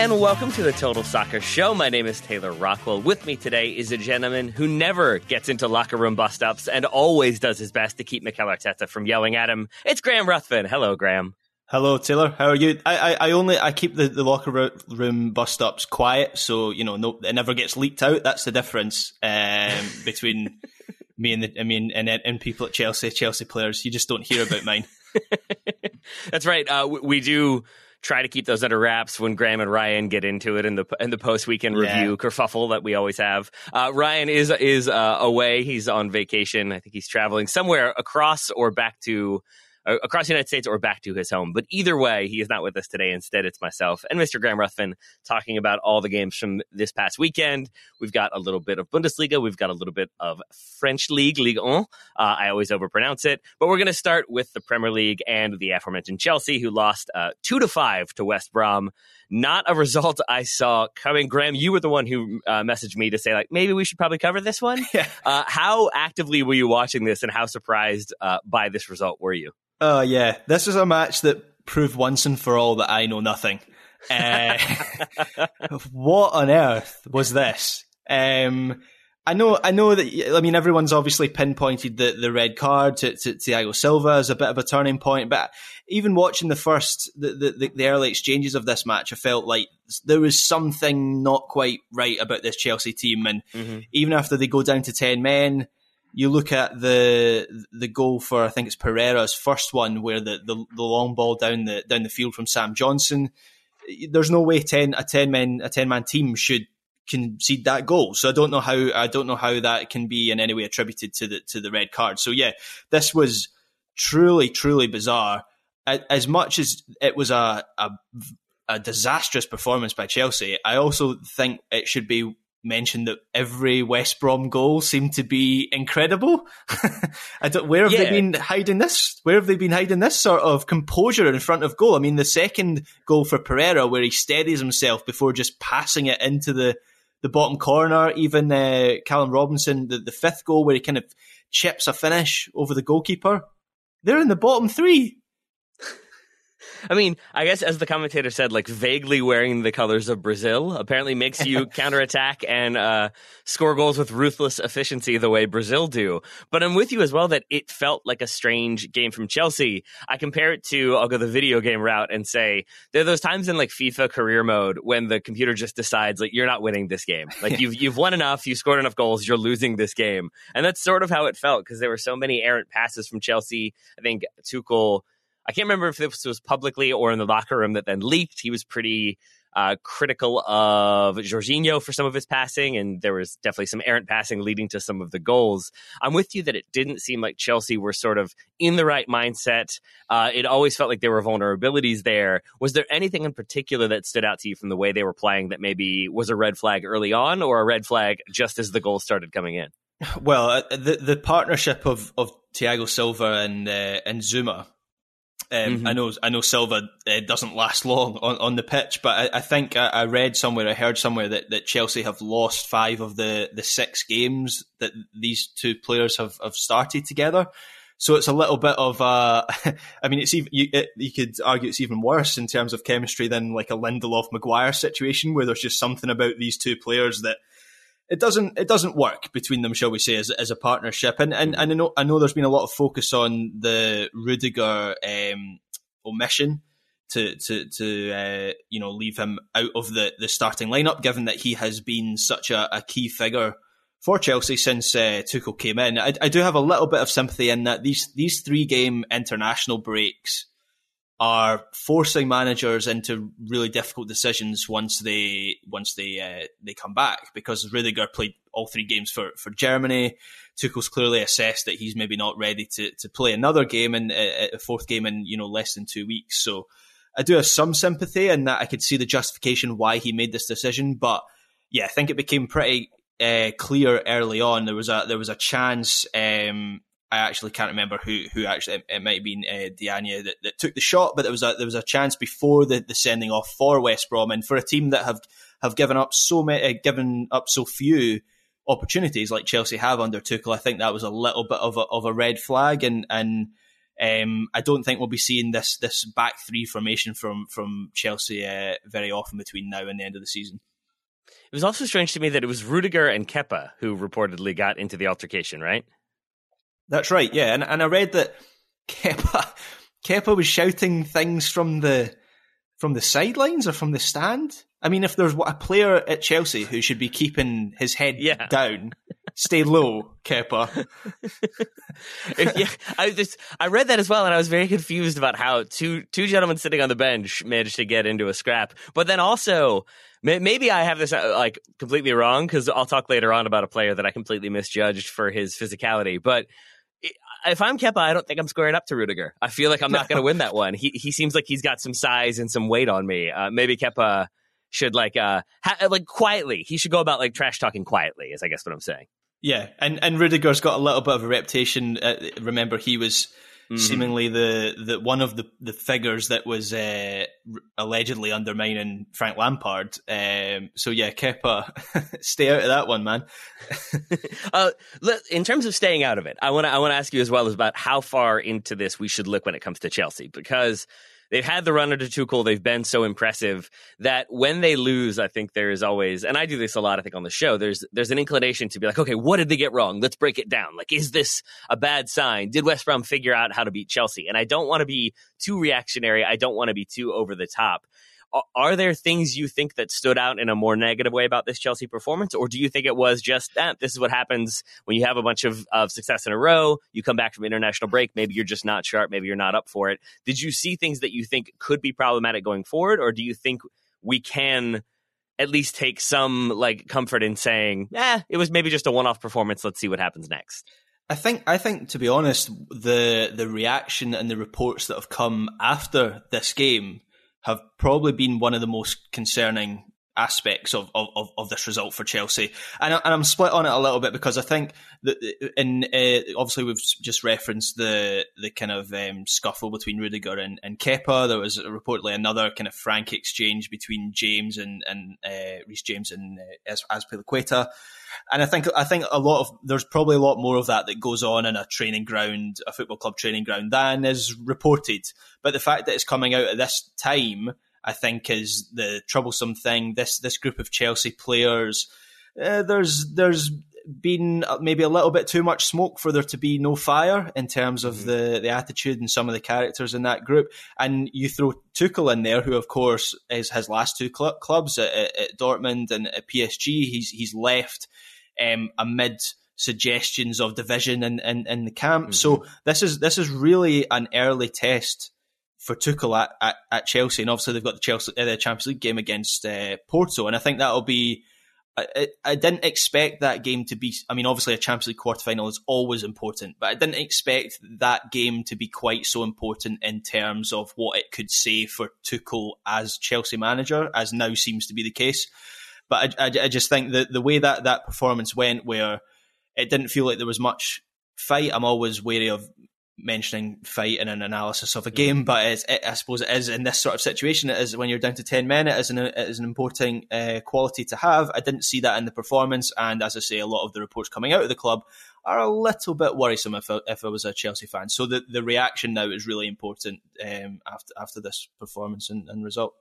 And welcome to the Total Soccer Show. My name is Taylor Rockwell. With me today is a gentleman who never gets into locker room bust ups and always does his best to keep Mikel Arteta from yelling at him. It's Graham Ruthven. Hello, Graham. Hello, Taylor. How are you? I, I, I only I keep the, the locker room bust ups quiet, so you know, no, it never gets leaked out. That's the difference um, between me and the, I mean, and and people at Chelsea, Chelsea players. You just don't hear about mine. That's right. Uh, we, we do try to keep those under wraps when Graham and Ryan get into it in the in the post weekend Yeah. review kerfuffle that we always have. Uh, Ryan is is uh, away. He's on vacation. I think he's traveling somewhere across or back to. Uh, across the United States or back to his home. But either way, he is not with us today. Instead, it's myself and Mr. Graham Ruthven talking about all the games from this past weekend. We've got a little bit of Bundesliga. We've got a little bit of French League, Ligue 1. Uh, I always overpronounce it. But we're going to start with the Premier League and the aforementioned Chelsea, who lost uh, 2 to 5 to West Brom. Not a result I saw coming. Graham, you were the one who uh, messaged me to say, like, maybe we should probably cover this one. Yeah. Uh, how actively were you watching this and how surprised uh, by this result were you? Oh yeah, this is a match that proved once and for all that I know nothing. Uh, what on earth was this? Um, I know, I know that. I mean, everyone's obviously pinpointed the, the red card to, to Thiago Silva as a bit of a turning point. But even watching the first, the, the, the early exchanges of this match, I felt like there was something not quite right about this Chelsea team. And mm-hmm. even after they go down to ten men, you look at the the goal for I think it's Pereira's first one, where the, the, the long ball down the down the field from Sam Johnstone. There's no way ten a ten man a ten man team should concede that goal. So I don't know how I don't know how that can be in any way attributed to the to the red card. So yeah, this was truly truly bizarre. As much as it was a a, a disastrous performance by Chelsea, I also think it should be mentioned that every West Brom goal seemed to be incredible. I don't, where have Yeah. they been hiding this? Where have they been hiding this sort of composure in front of goal? I mean, the second goal for Pereira, where he steadies himself before just passing it into the, the bottom corner. Even uh, Callum Robinson, the, the fifth goal, where he kind of chips a finish over the goalkeeper. They're in the bottom three. I mean, I guess as the commentator said, like vaguely wearing the colors of Brazil apparently makes you counterattack and uh, score goals with ruthless efficiency the way Brazil do. But I'm with you as well that it felt like a strange game from Chelsea. I compare it to, I'll go the video game route and say, there are those times in like FIFA career mode when the computer just decides like you're not winning this game. Like you've you've won enough, you've scored enough goals, you're losing this game. And that's sort of how it felt because there were so many errant passes from Chelsea. I think Tuchel I can't remember if this was publicly or in the locker room that then leaked. He was pretty uh, critical of Jorginho for some of his passing, and there was definitely some errant passing leading to some of the goals. I'm with you that it didn't seem like Chelsea were sort of in the right mindset. Uh, it always felt like there were vulnerabilities there. Was there anything in particular that stood out to you from the way they were playing that maybe was a red flag early on or a red flag just as the goals started coming in? Well, uh, the the partnership of of Thiago Silva and uh, and Zouma Um, mm-hmm. I know I know Silva uh, doesn't last long on, on the pitch, but I, I think I, I, read somewhere, I heard somewhere that, that Chelsea have lost five of the, the six games that these two players have, have started together. So it's a little bit of a, I mean, it's even, you, it, you could argue it's even worse in terms of chemistry than like a Lindelof Maguire situation where there's just something about these two players that it doesn't it doesn't work between them, shall we say, as, as a partnership. And, and and I know I know there's been a lot of focus on the Rudiger um, omission to to to uh, you know leave him out of the the starting lineup, given that he has been such a, a key figure for Chelsea since uh, Tuchel came in. I, I, do have a little bit of sympathy in that these these three game international breaks are forcing managers into really difficult decisions once they once they uh, they come back because Rudiger played all three games for, for Germany. Tuchel's clearly assessed that he's maybe not ready to, to play another game in uh, a fourth game in you know less than two weeks. So I do have some sympathy in that I could see the justification why he made this decision, but yeah, I think it became pretty uh, clear early on. There was a there was a chance. Um, I actually can't remember who who actually it might have been uh, Diagne that, that took the shot, but there was a there was a chance before the, the sending off for West Brom, and for a team that have have given up so many, uh, given up so few opportunities like Chelsea have under Tuchel, I think that was a little bit of a of a red flag, and and um, I don't think we'll be seeing this this back three formation from from Chelsea uh, very often between now and the end of the season. It was also strange to me that it was Rudiger and Kepa who reportedly got into the altercation, right? That's right, yeah. And and I read that Kepa Kepa was shouting things from the from the sidelines or from the stand. I mean, if there's a player at Chelsea who should be keeping his head yeah. down, stay low, Kepa. yeah, I just I read that as well, and I was very confused about how two two gentlemen sitting on the bench managed to get into a scrap. But then also, maybe I have this uh, like completely wrong because I'll talk later on about a player that I completely misjudged for his physicality, but if I'm Kepa, I don't think I'm squaring up to Rudiger. I feel like I'm not going to win that one. He he seems like he's got some size and some weight on me. Uh, maybe Kepa should like uh ha- like quietly. He should go about like trash talking quietly. Is I guess what I'm saying. Yeah, and and Rudiger's got a little bit of a reputation. Uh, remember, he was mm-hmm. seemingly the, the one of the, the figures that was uh, allegedly undermining Frank Lampard. Um, so yeah, Kepa, stay out of that one, man. uh, in terms of staying out of it, I want to I want to ask you as well as about how far into this we should look when it comes to Chelsea because they've had the run under Tuchel. They've been so impressive that when they lose, I think there is always, and I do this a lot, I think on the show, there's, there's an inclination to be like, okay, what did they get wrong? Let's break it down. Like, is this a bad sign? Did West Brom figure out how to beat Chelsea? And I don't want to be too reactionary. I don't want to be too over the top are there things you think that stood out in a more negative way about this Chelsea performance, or do you think it was just that this is what happens when you have a bunch of, of success in a row? You come back from international break, maybe you're just not sharp, maybe you're not up for it. Did you see things that you think could be problematic going forward, or do you think we can? At least take some like comfort in saying, "Yeah, it was maybe just a one-off performance. Let's see what happens next." I think I think to be honest, the the reaction and the reports that have come after this game have probably been one of the most concerning aspects of, of, of this result for Chelsea. And, I, am split on it a little bit because I think that in uh, obviously we've just referenced the the kind of um, scuffle between Rudiger and, and Kepa. There was reportedly another kind of frank exchange between James and and uh, Reece James and uh, Azpilicueta. And I think I think a lot of there's probably a lot more of that that goes on in a training ground, a football club training ground, than is reported. But the fact that it's coming out at this time I think is the troublesome thing. This this group of Chelsea players, uh, there's there's been maybe a little bit too much smoke for there to be no fire in terms of mm-hmm. the the attitude and some of the characters in that group. And you throw Tuchel in there, who of course is his last two cl- clubs at, at, at, Dortmund and at PSG. He's he's left um, amid suggestions of division in, in, in the camp. Mm-hmm. So this is this is really an early test for Tuchel at, at, at, Chelsea, and obviously they've got the Chelsea uh, the Champions League game against uh, Porto, and I think that'll be. I, I, didn't expect that game to be. I mean, obviously a Champions League quarter final is always important, but I didn't expect that game to be quite so important in terms of what it could say for Tuchel as Chelsea manager, as now seems to be the case. But I, I, I just think that the way that that performance went, where it didn't feel like there was much fight, I'm always wary of mentioning fight in an analysis of a game, but it, I suppose it is in this sort of situation. It is when you're down to ten men. It is an, it is an important uh, quality to have. I didn't see that in the performance, and as I say, a lot of the reports coming out of the club are a little bit worrisome if I, if I was a Chelsea fan. So the the reaction now is really important um, after after this performance and, and result.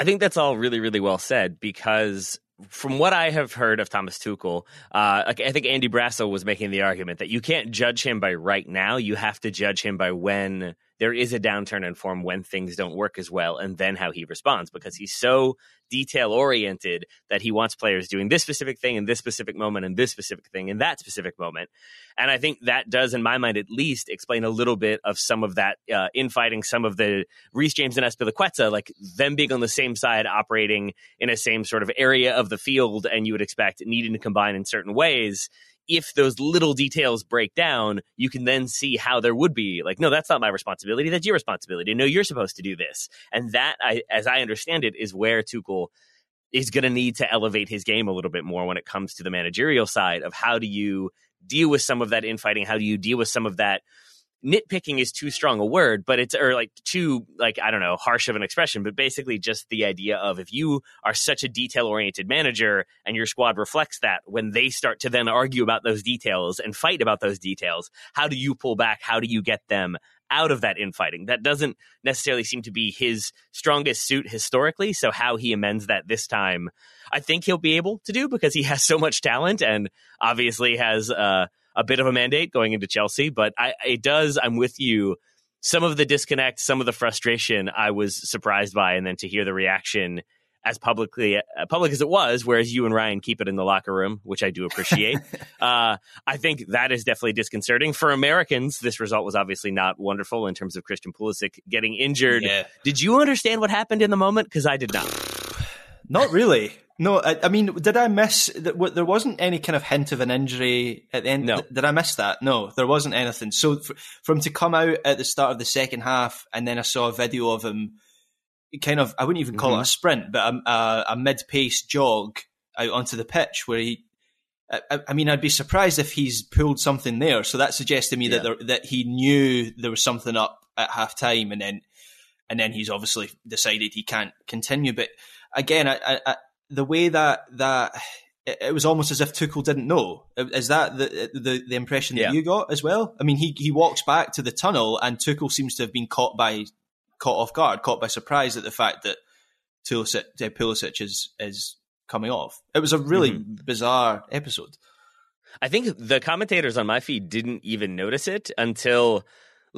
I think that's all really, really well said because from what I have heard of Thomas Tuchel, uh, I think Andy Brassell was making the argument that you can't judge him by right now. You have to judge him by when there is a downturn in form when things don't work as well, and then how he responds because he's so detail oriented that he wants players doing this specific thing in this specific moment and this specific thing in that specific moment. And I think that does, in my mind at least, explain a little bit of some of that uh, infighting, some of the Reece James and Azpilicueta, like them being on the same side, operating in a same sort of area of the field, and you would expect needing to combine in certain ways if those little details break down, you can then see how there would be like, no, that's not my responsibility. That's your responsibility. No, you're supposed to do this. And that, I, as I understand it, is where Tuchel is going to need to elevate his game a little bit more when it comes to the managerial side of how do you deal with some of that infighting? How do you deal with some of that nitpicking is too strong a word, but it's or like too like I don't know harsh of an expression, but basically just the idea of if you are such a detail oriented manager and your squad reflects that when they start to then argue about those details and fight about those details, how do you pull back? How do you get them out of that infighting? That doesn't necessarily seem to be his strongest suit historically. So how he amends that this time, I think he'll be able to do because he has so much talent and obviously has uh a bit of a mandate going into Chelsea, but I, it does. I'm with you. Some of the disconnect, some of the frustration, I was surprised by, and then to hear the reaction as publicly uh, public as it was, whereas you and Ryan keep it in the locker room, which I do appreciate. uh, I think that is definitely disconcerting for Americans. This result was obviously not wonderful in terms of Christian Pulisic getting injured. Yeah. Did you understand what happened in the moment? Because I did not. Not really. No, I, I, mean, did I miss that? There wasn't any kind of hint of an injury at the end. No. Did I miss that? No, there wasn't anything. So for, for him to come out at the start of the second half, and then I saw a video of him, kind of, I wouldn't even call mm-hmm. it a sprint, but a, a, a mid-pace jog out onto the pitch where he. I, I, mean, I'd be surprised if he's pulled something there. So that suggests to me yeah. that there, that he knew there was something up at half time, and then and then he's obviously decided he can't continue. But again, I, I, the way that that it was almost as if Tuchel didn't know. Is that the the, the impression that yeah. you got as well? I mean, he he walks back to the tunnel, and Tuchel seems to have been caught by caught off guard, caught by surprise at the fact that Pulisic, uh, Pulisic is is coming off. It was a really mm-hmm. bizarre episode. I think the commentators on my feed didn't even notice it until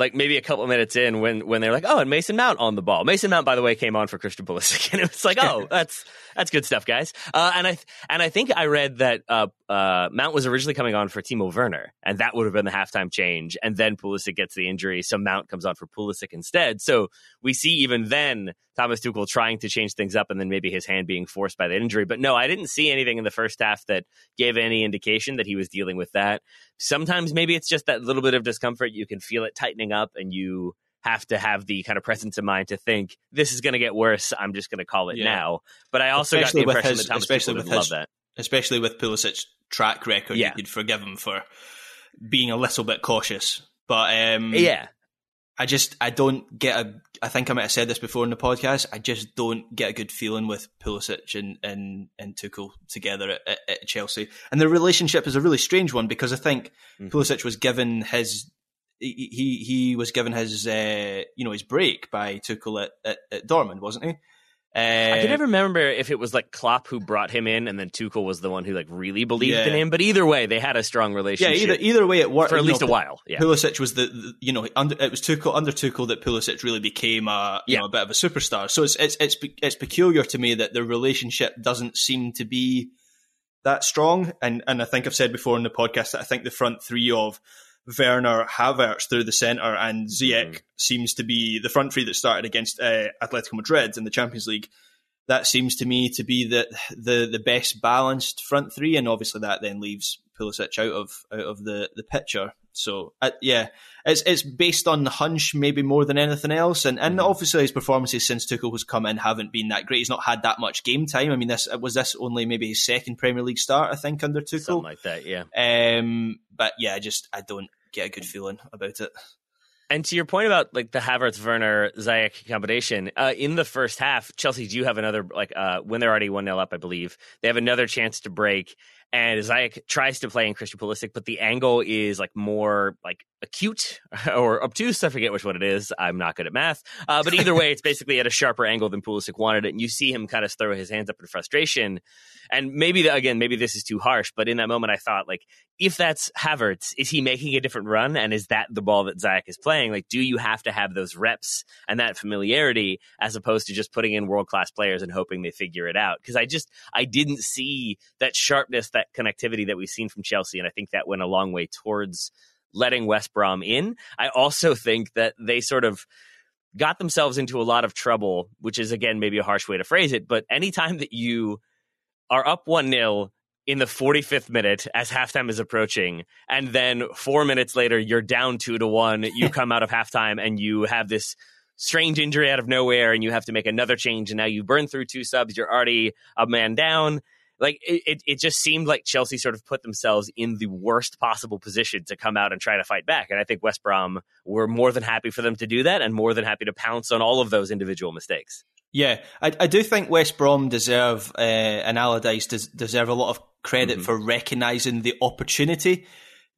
like maybe a couple minutes in when when they're like, oh, and Mason Mount on the ball. Mason Mount, by the way, came on for Christian Pulisic, and it was like, oh, that's that's good stuff, guys. Uh, and I and I think I read that uh, uh, Mount was originally coming on for Timo Werner, and that would have been the halftime change. And then Pulisic gets the injury, so Mount comes on for Pulisic instead. So we see even then Thomas Tuchel trying to change things up, and then maybe his hand being forced by the injury. But no, I didn't see anything in the first half that gave any indication that he was dealing with that. Sometimes maybe it's just that little bit of discomfort. You can feel it tightening up, and you have to have the kind of presence of mind to think this is going to get worse. I'm just going to call it yeah. now. But I also especially got the impression his, that Thomas especially with his, love that, especially with Pulisic's track record. Yeah. You could forgive him for being a little bit cautious. But um, yeah, I just I don't get a. I think I might have said this before in the podcast. I just don't get a good feeling with Pulisic and and and Tuchel together at, at, at Chelsea, and their relationship is a really strange one because I think mm-hmm. Pulisic was given his he he was given his uh, you know his break by Tuchel at, at, at Dortmund, wasn't he? Uh, I can never remember if it was like Klopp who brought him in, and then Tuchel was the one who like really believed yeah. in him. But either way, they had a strong relationship. Yeah, either either way, it worked for at least know, a while. Yeah, Pulisic was the, the, you know under it was Tuchel under Tuchel that Pulisic really became a you yeah. know a bit of a superstar. So it's it's it's it's peculiar to me that the relationship doesn't seem to be that strong. And and I think I've said before in the podcast that I think the front three of Werner, Havertz through the centre, and Ziyech mm. seems to be the front three that started against uh, Atletico Madrid in the Champions League. That seems to me to be the the the best balanced front three, and obviously that then leaves Pulisic out of out of the the picture. So uh, yeah, it's it's based on the hunch maybe more than anything else, and and mm obviously his performances since Tuchel has come in haven't been that great. He's not had that much game time. I mean, this was this only maybe his second Premier League start, I think, under Tuchel, something like that. Yeah. Um, but yeah, I just I don't get a good feeling about it. And to your point about like the Havertz Werner Ziyech combination, uh, in the first half, Chelsea do have another like uh, when they're already one 0 up, I believe they have another chance to break, and Ziyech tries to play in Christian Pulisic, but the angle is like more like acute or obtuse. I forget which one it is. I'm not good at math, uh, but either way, it's basically at a sharper angle than Pulisic wanted it, and you see him kind of throw his hands up in frustration. And maybe the, again, maybe this is too harsh, but in that moment, I thought like, if that's Havertz, is he making a different run, and is that the ball that Ziyech is playing? Like, do you have to have those reps and that familiarity as opposed to just putting in world class players and hoping they figure it out? Because I just I didn't see that sharpness, that connectivity that we've seen from Chelsea, and I think that went a long way towards letting West Brom in. I also think that they sort of got themselves into a lot of trouble, which is again maybe a harsh way to phrase it, but anytime that you are up 1 0 in the 45th minute as halftime is approaching, and then four minutes later you're down two to one, you come out of halftime and you have this strange injury out of nowhere and you have to make another change and now you burn through two subs, you're already a man down like it, it, it, just seemed like Chelsea sort of put themselves in the worst possible position to come out and try to fight back. And I think West Brom were more than happy for them to do that and more than happy to pounce on all of those individual mistakes. Yeah, I, I do think West Brom deserve uh, and Allardyce des- deserve a lot of credit mm-hmm. for recognising the opportunity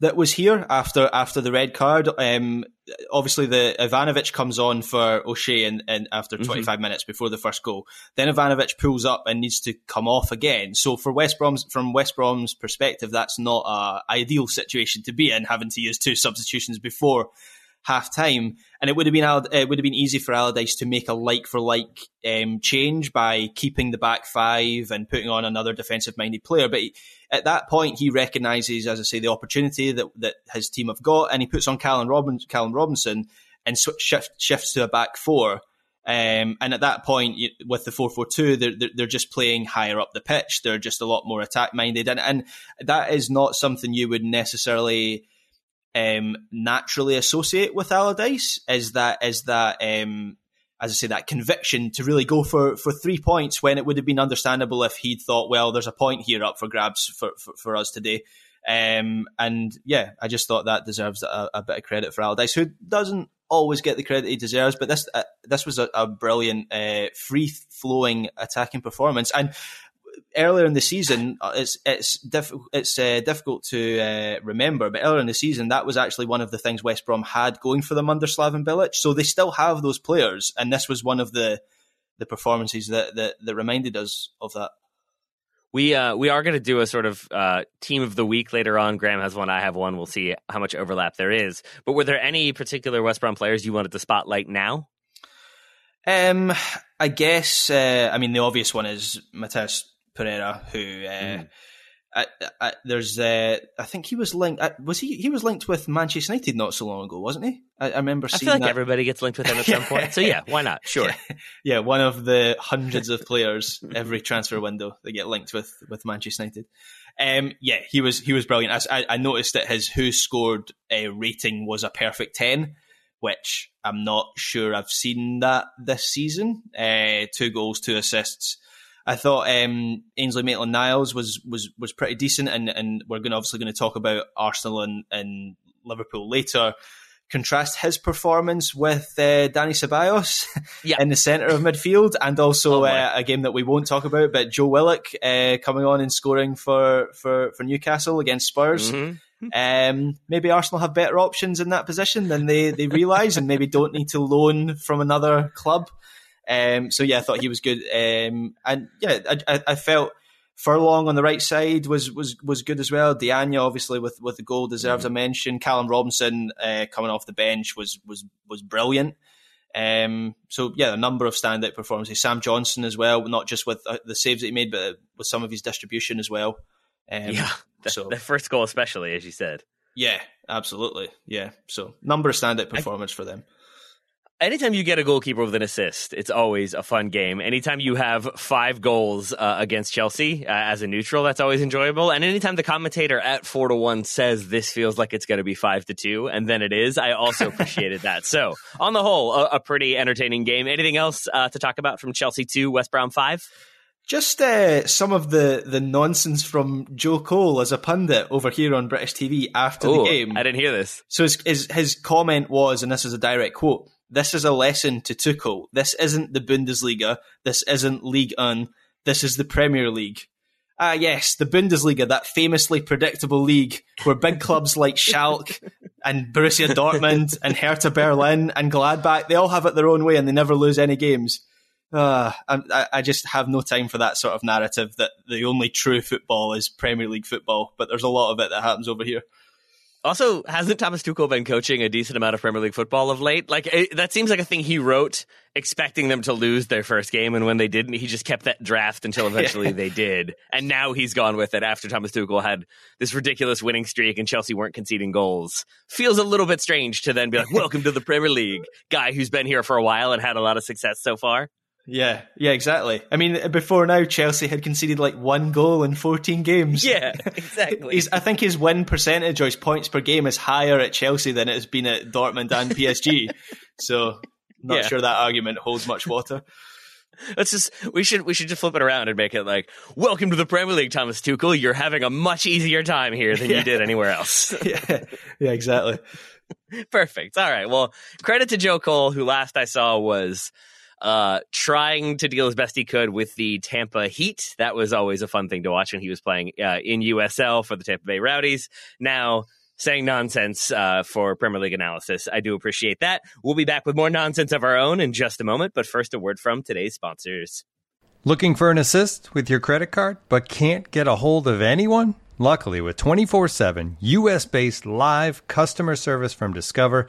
that was here after after the red card. Um, obviously, the Ivanovic comes on for O'Shea and, and after mm-hmm. 25 minutes before the first goal. Then Ivanovic pulls up and needs to come off again. So for West Brom's from West Brom's perspective, that's not a ideal situation to be in, having to use two substitutions before half time, and it would have been it would have been easy for Allardyce to make a like for like um, change by keeping the back five and putting on another defensive minded player. But he, at that point, he recognises, as I say, the opportunity that that his team have got, and he puts on Callum, Robin, Callum Robinson and shift, shifts to a back four. Um, and at that point, with the 4 4 2, they're, they're just playing higher up the pitch. They're just a lot more attack minded. And, and that is not something you would necessarily um, naturally associate with Allardyce is that is that um, as I say that conviction to really go for for three points when it would have been understandable if he'd thought, well, there's a point here up for grabs for for, for us today. Um, and yeah, I just thought that deserves a, a, bit of credit for Allardyce, who doesn't always get the credit he deserves. But this uh, this was a, a brilliant, uh, free flowing attacking performance, and earlier in the season, uh, it's it's diff- it's uh, difficult to uh, remember, but earlier in the season, that was actually one of the things West Brom had going for them under Slaven Bilic. So they still have those players, and this was one of the the performances that that, that reminded us of that. We uh, we are going to do a sort of uh, team of the week later on. Graham has one, I have one. We'll see how much overlap there is. But were there any particular West Brom players you wanted to spotlight now? Um, I guess. Uh, I mean, the obvious one is Matheus Pereira, who uh, mm. I, I, there's uh, I think he was linked. Uh, was he? He was linked with Manchester United not so long ago, wasn't he? I, I remember. I feel like that. everybody gets linked with him at some point. So yeah, why not? Sure. Yeah. yeah, one of the hundreds of players every transfer window that get linked with with Manchester United. Um, yeah, he was he was brilliant. I, I noticed that his WhoScored uh, rating was a perfect ten, which I'm not sure I've seen that this season. Uh, two goals, two assists. I thought um, Ainsley Maitland Niles was was was pretty decent, and and we're going obviously going to talk about Arsenal and, and Liverpool later. Contrast his performance with uh, Dani Ceballos yeah. in the centre of midfield, and also uh, a game that we won't talk about, but Joe Willock uh, coming on and scoring for for for Newcastle against Spurs. Mm-hmm. Um, maybe Arsenal have better options in that position than they, they realise and maybe don't need to loan from another club. Um, so yeah, I thought he was good. Um, and yeah, I, I, felt Furlong on the right side was was was good as well. Diagne obviously with with the goal deserves mm-hmm. a mention. Callum Robinson uh, coming off the bench was was was brilliant. Um, so yeah, a number of standout performances. Sam Johnstone as well, not just with uh, the saves that he made, but with some of his distribution as well. Um, yeah, the, so the first goal especially, as you said. Yeah, absolutely. Yeah, so number of standout performance I, for them anytime you get a goalkeeper with an assist, it's always a fun game. Anytime you have five goals uh, against Chelsea uh, as a neutral, that's always enjoyable. And anytime the commentator at four to one says this feels like it's going to be five to two, and then it is, I also appreciated that. So, on the whole, a, a pretty entertaining game. Anything else uh, to talk about from Chelsea two, West Brom five? Just uh, some of the, the nonsense from Joe Cole as a pundit over here on British TV after Ooh, the game. I didn't hear this. So his, his, his comment was, and this is a direct quote: "This is a lesson to Tuchel. This isn't the Bundesliga. This isn't League One. This is the Premier League." Ah, yes, the Bundesliga, that famously predictable league where big clubs like Schalke and Borussia Dortmund and Hertha Berlin and Gladbach, they all have it their own way and they never lose any games. Uh, I, I just have no time for that sort of narrative that the only true football is Premier League football, but there's a lot of it that happens over here. Also, hasn't Thomas Tuchel been coaching a decent amount of Premier League football of late? Like it, that seems like a thing he wrote, expecting them to lose their first game, and when they didn't, he just kept that draft until eventually they did. And now he's gone with it after Thomas Tuchel had this ridiculous winning streak and Chelsea weren't conceding goals. Feels a little bit strange to then be like, "Welcome to the Premier League," guy who's been here for a while and had a lot of success so far. Yeah, yeah, exactly. I mean, before now, Chelsea had conceded like one goal in 14 games. Yeah, exactly. I think his win percentage or his points per game is higher at Chelsea than it has been at Dortmund and PSG. so, not Yeah. sure that argument holds much water. Let's just we should we should just flip it around and make it like, "Welcome to the Premier League, Thomas Tuchel. You're having a much easier time here than Yeah. you did anywhere else." yeah, yeah, exactly. Perfect. All right. Well, credit to Joe Cole, who last I saw was uh, trying to deal as best he could with the Tampa Heat. That was always a fun thing to watch when he was playing uh, in USL for the Tampa Bay Rowdies. Now, saying nonsense uh, for Premier League analysis. I do appreciate that. We'll be back with more nonsense of our own in just a moment, but first, a word from today's sponsors. Looking for an assist with your credit card but can't get a hold of anyone? Luckily, with 24 7 US based live customer service from Discover,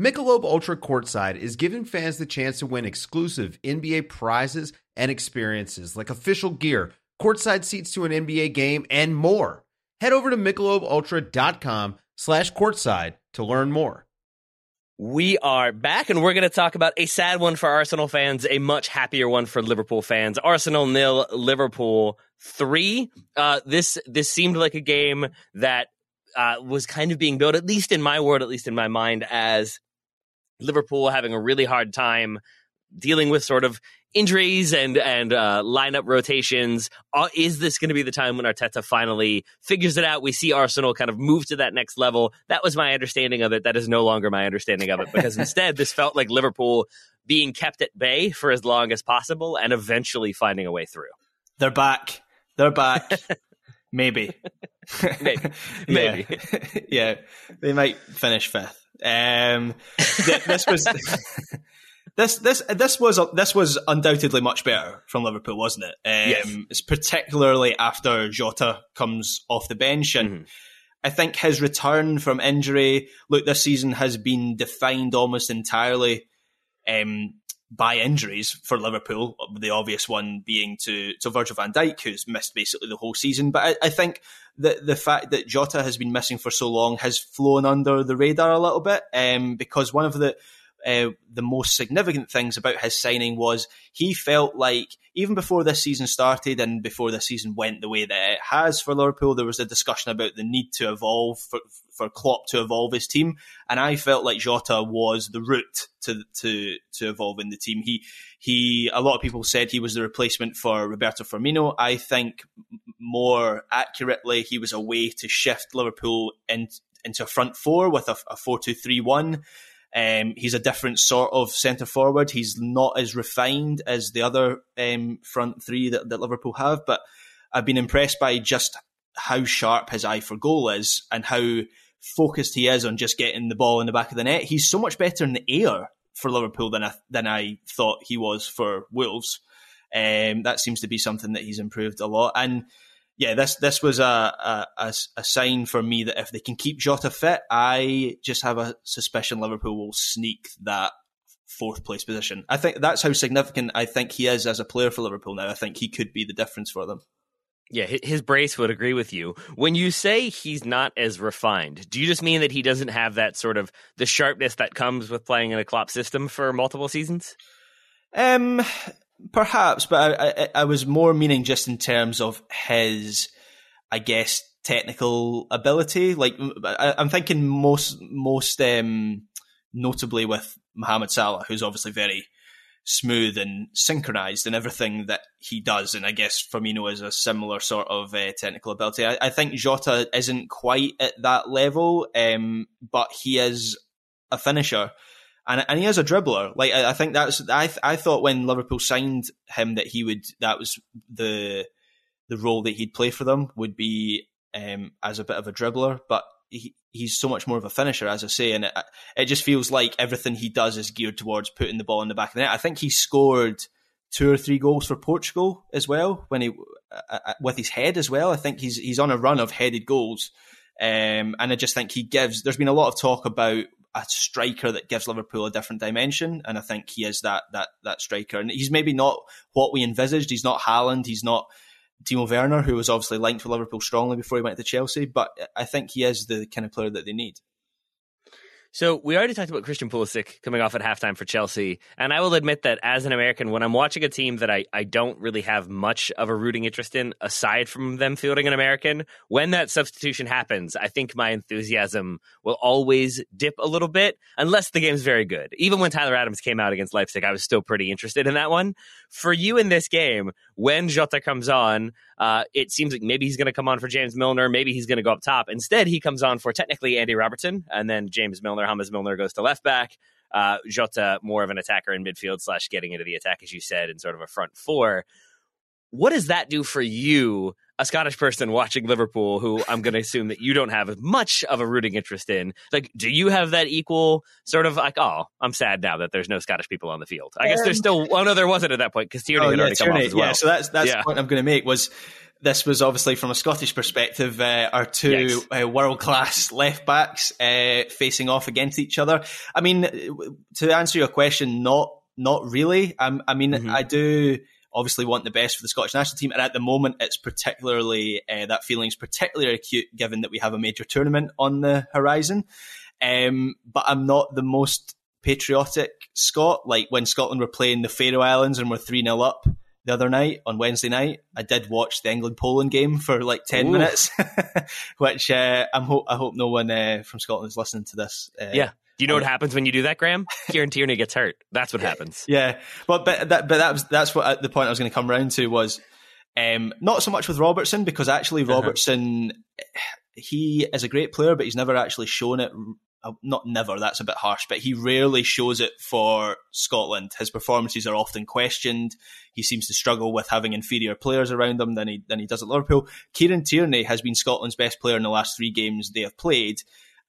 Michelob Ultra Courtside is giving fans the chance to win exclusive NBA prizes and experiences like official gear, courtside seats to an NBA game, and more. Head over to michelobultra.com slash courtside to learn more. We are back, and we're going to talk about a sad one for Arsenal fans, a much happier one for Liverpool fans. Arsenal nil, Liverpool three. Uh, this this seemed like a game that uh, was kind of being built, at least in my world, at least in my mind, as Liverpool having a really hard time dealing with sort of injuries and and uh, lineup rotations. Uh, is this going to be the time when Arteta finally figures it out? We see Arsenal kind of move to that next level. That was my understanding of it. That is no longer my understanding of it because instead this felt like Liverpool being kept at bay for as long as possible and eventually finding a way through. They're back. They're back. Maybe. Maybe. Yeah. Maybe. yeah. They might finish fifth. Um, th- this was this this this was this was undoubtedly much better from Liverpool, wasn't it? Um, Yes. It's particularly after Jota comes off the bench, and Mhm. I think his return from injury. Look, this season has been defined almost entirely um, by injuries for Liverpool. The obvious one being to to Virgil van Dijk, who's missed basically the whole season. But I, I think the the fact that Jota has been missing for so long has flown under the radar a little bit, um, because one of the uh, the most significant things about his signing was he felt like even before this season started and before this season went the way that it has for Liverpool, there was a discussion about the need to evolve for for Klopp to evolve his team, and I felt like Jota was the route to to to evolving the team. He he a lot of people said he was the replacement for Roberto Firmino. I think more accurately, he was a way to shift Liverpool in, into a front four with a, a four two three one. Um, he's a different sort of centre forward. He's not as refined as the other um, front three that, that Liverpool have, but I've been impressed by just how sharp his eye for goal is and how focused he is on just getting the ball in the back of the net. He's so much better in the air for Liverpool than I, than I thought he was for Wolves. Um, that seems to be something that he's improved a lot. And yeah, this this was a, a, a, sign for me that if they can keep Jota fit, I just have a suspicion Liverpool will sneak that fourth place position. I think that's how significant I think he is as a player for Liverpool now. I think he could be the difference for them. Yeah, his brace would agree with you. When you say he's not as refined, do you just mean that he doesn't have that sort of the sharpness that comes with playing in a Klopp system for multiple seasons? Um, perhaps, but I, I, I was more meaning just in terms of his, I guess, technical ability. Like I, am thinking most most um, notably with Mohamed Salah, who's obviously very smooth and synchronized in everything that he does. And I guess Firmino is a similar sort of uh, technical ability. I, I, think Jota isn't quite at that level, um, but he is a finisher. And, and he is a dribbler. Like I, I think that's I I thought when Liverpool signed him that he would that was the the role that he'd play for them would be um, as a bit of a dribbler, but he, he's so much more of a finisher, as I say, and it, it just feels like everything he does is geared towards putting the ball in the back of the net. I think he scored two or three goals for Portugal as well when he uh, uh with his head as well. I think he's he's on a run of headed goals, um, and I just think he gives. There's been a lot of talk about a striker that gives Liverpool a different dimension, and I think he is that that that striker. And he's maybe not what we envisaged. He's not Haaland. He's not Timo Werner, who was obviously linked with Liverpool strongly before he went to Chelsea, but I think he is the kind of player that they need. So we already talked about Christian Pulisic coming off at halftime for Chelsea, and I will admit that as an American, when I'm watching a team that I, I don't really have much of a rooting interest in, aside from them fielding an American, when that substitution happens, I think my enthusiasm will always dip a little bit, unless the game's very good. Even when Tyler Adams came out against Leipzig, I was still pretty interested in that one. For you in this game, when Jota comes on, uh, it seems like maybe he's going to come on for James Milner. Maybe he's going to go up top. Instead, he comes on for technically Andy Robertson, and then James Milner, James Milner goes to left back. Uh, Jota, more of an attacker in midfield slash getting into the attack, as you said, in sort of a front four. What does that do for you, a Scottish person watching Liverpool, who I'm going to assume that you don't have much of a rooting interest in? Like, do you have that equal sort of like, oh, I'm sad now that there's no Scottish people on the field? I guess there's still, oh no, there wasn't at that point because Tierney oh, had yeah, already Tierney, come off as well. Yeah, so that's that's yeah. the point I'm going to make was this was obviously from a Scottish perspective, uh, our two uh, world class left backs uh, facing off against each other. I mean, to answer your question, not not really. Um, I mean, mm-hmm. I do obviously want the best for the Scottish national team, and at the moment, it's particularly uh, that feeling is particularly acute given that we have a major tournament on the horizon. Um, but I'm not the most patriotic Scot. Like when Scotland were playing the Faroe Islands and were three 0 up the other night on Wednesday night. I did watch the England Poland game for like ten Ooh. minutes, which uh, I'm ho- I hope no one uh, from Scotland is listening to this. Uh, yeah. Do you know what happens when you do that, Graham? Kieran Tierney gets hurt. That's what happens. Yeah, but but that but that was that's what uh, the point I was going to come around to was um, not so much with Robertson because actually uh-huh. Robertson uh-huh. he is a great player, but he's never actually shown it not never, that's a bit harsh, but he rarely shows it for Scotland. His performances are often questioned. He seems to struggle with having inferior players around him than he than he does at Liverpool. Kieran Tierney has been Scotland's best player in the last three games they have played.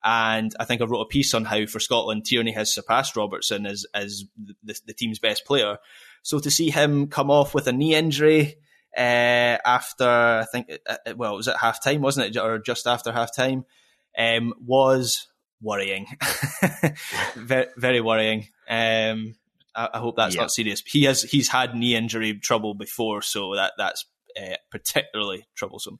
And I think I wrote a piece on how for Scotland Tierney has surpassed Robertson as as the, the team's best player. So to see him come off with a knee injury uh, after I think uh, uh, well it was at half time wasn't it or just after half time um, was worrying, very, very worrying. Um, I, I, hope that's not serious. He has he's had knee injury trouble before, so that that's uh, particularly troublesome.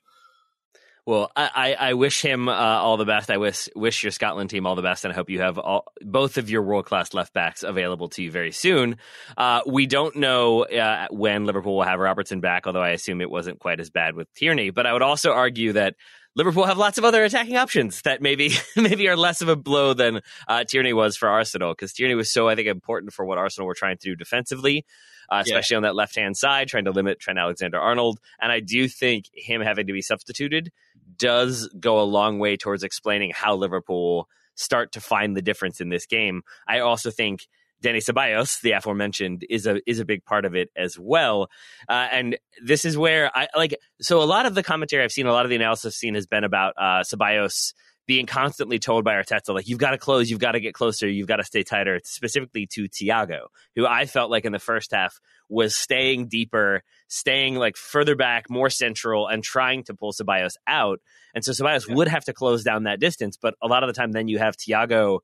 Well, I, I, wish him uh, all the best. I wish wish your Scotland team all the best, and I hope you have all, both of your world class left backs available to you very soon. Uh, we don't know uh, when Liverpool will have Robertson back, although I assume it wasn't quite as bad with Tierney. But I would also argue that Liverpool have lots of other attacking options that maybe maybe are less of a blow than uh, Tierney was for Arsenal because Tierney was so I think important for what Arsenal were trying to do defensively, uh, especially yeah. on that left hand side, trying to limit Trent Alexander Arnold. And I do think him having to be substituted does go a long way towards explaining how Liverpool start to find the difference in this game. I also think Dani Ceballos, the aforementioned, is a is a big part of it as well. Uh, and this is where I like. So a lot of the commentary I've seen, a lot of the analysis I've seen has been about uh, Ceballos being constantly told by Arteta, like you've got to close, you've got to get closer, you've got to stay tighter. Specifically to Thiago, who I felt like in the first half was staying deeper, staying like further back, more central, and trying to pull Ceballos out. And so Ceballos yeah. would have to close down that distance, but a lot of the time, then you have Thiago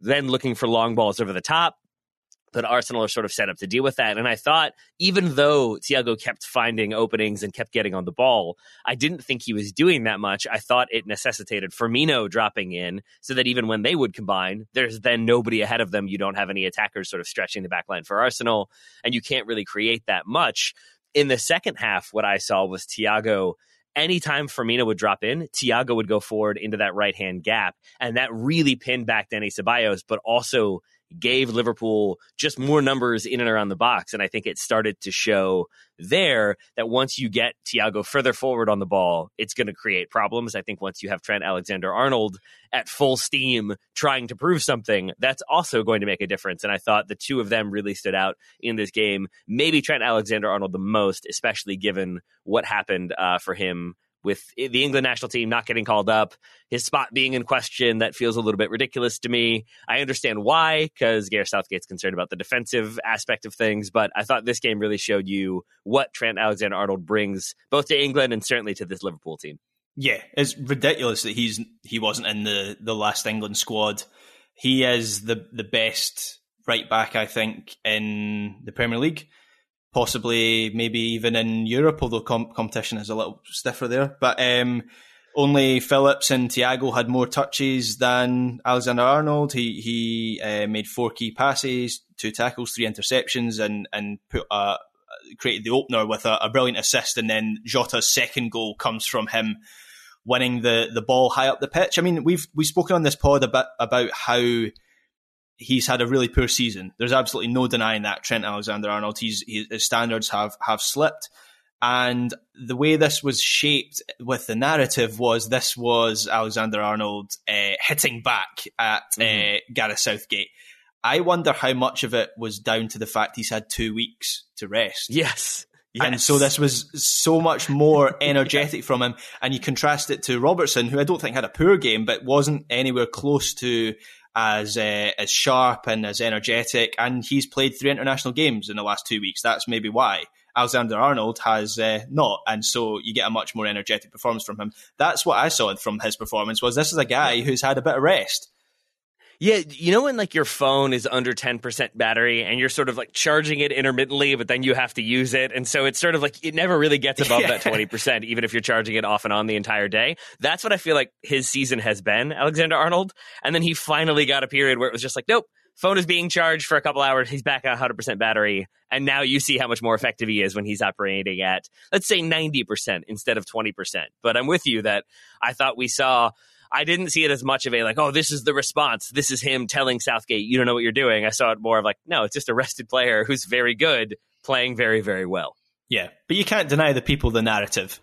then looking for long balls over the top but Arsenal are sort of set up to deal with that. And I thought, even though Thiago kept finding openings and kept getting on the ball, I didn't think he was doing that much. I thought it necessitated Firmino dropping in so that even when they would combine, there's then nobody ahead of them. You don't have any attackers sort of stretching the back line for Arsenal, and you can't really create that much. In the second half, what I saw was Thiago anytime Firmino would drop in, Thiago would go forward into that right hand gap. And that really pinned back Dani Ceballos, but also gave Liverpool just more numbers in and around the box. And I think it started to show there that once you get Thiago further forward on the ball, it's going to create problems. I think once you have Trent Alexander Arnold at full steam trying to prove something, that's also going to make a difference. And I thought the two of them really stood out in this game. Maybe Trent Alexander Arnold the most, especially given what happened uh, for him with the England national team not getting called up, his spot being in question, that feels a little bit ridiculous to me. I understand why, because Gareth Southgate's concerned about the defensive aspect of things, but I thought this game really showed you what Trent Alexander Arnold brings both to England and certainly to this Liverpool team. Yeah, it's ridiculous that he's he wasn't in the the last England squad. He is the the best right back, I think, in the Premier League possibly maybe even in Europe, although com- competition is a little stiffer there. But um, only Phillips and Thiago had more touches than Alexander Arnold. He he uh, made four key passes, two tackles, three interceptions, and and put a created the opener with a, a brilliant assist. And then Jota's second goal comes from him winning the the ball high up the pitch. I mean, we've we've spoken on this pod about about how he's had a really poor season. There's absolutely no denying that. Trent Alexander Arnold, he's, his standards have have slipped. And the way this was shaped with the narrative was this was Alexander Arnold uh, hitting back at mm-hmm. uh, Gareth Southgate. I wonder how much of it was down to the fact he's had two weeks to rest. Yes. Yes. And so this was so much more energetic from him. And you contrast it to Robertson, who I don't think had a poor game, but wasn't anywhere close to as uh, as sharp and as energetic, and he's played three international games in the last two weeks. That's maybe why Alexander Arnold has uh, not, and so you get a much more energetic performance from him. That's what I saw from his performance. Was this is a guy who's had a bit of rest. Yeah, you know when like your phone is under 10% battery and you're sort of like charging it intermittently, but then you have to use it. And so it's sort of like it never really gets above that 20%, even if you're charging it off and on the entire day. That's what I feel like his season has been, Alexander Arnold. And then he finally got a period where it was just like, nope, phone is being charged for a couple hours. He's back at 100% battery. And now you see how much more effective he is when he's operating at, let's say, 90% instead of 20%. But I'm with you that I thought we saw I didn't see it as much of a like, oh, this is the response. This is him telling Southgate, you don't know what you're doing. I saw it more of like, no, it's just a rested player who's very good, playing very, very well. Yeah, but you can't deny the people the narrative.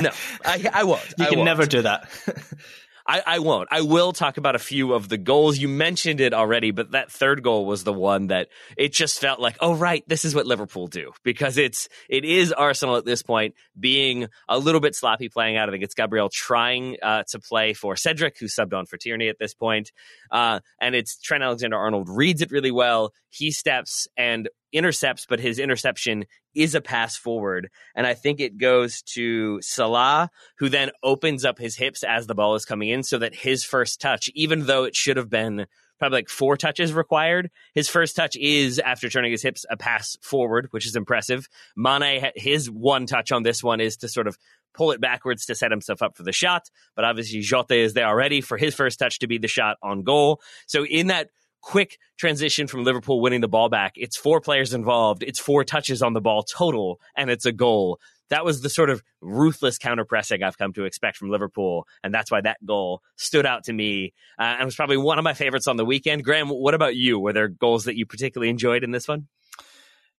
no, I, I won't. You I can won't. never do that. I, I won't. I will talk about a few of the goals. You mentioned it already, but that third goal was the one that it just felt like, oh right, this is what Liverpool do because it's it is Arsenal at this point being a little bit sloppy playing out. I think it's Gabriel trying uh, to play for Cedric, who subbed on for Tierney at this point, uh, and it's Trent Alexander Arnold reads it really well. He steps and intercepts, but his interception is a pass forward. And I think it goes to Salah, who then opens up his hips as the ball is coming in so that his first touch, even though it should have been probably like four touches required, his first touch is after turning his hips a pass forward, which is impressive. Mane, his one touch on this one is to sort of pull it backwards to set himself up for the shot. But obviously, Jota is there already for his first touch to be the shot on goal. So in that quick transition from Liverpool winning the ball back. It's four players involved. It's four touches on the ball total, and it's a goal. That was the sort of ruthless counter pressing I've come to expect from Liverpool, and that's why that goal stood out to me uh, and was probably one of my favorites on the weekend. Graham, what about you? Were there goals that you particularly enjoyed in this one?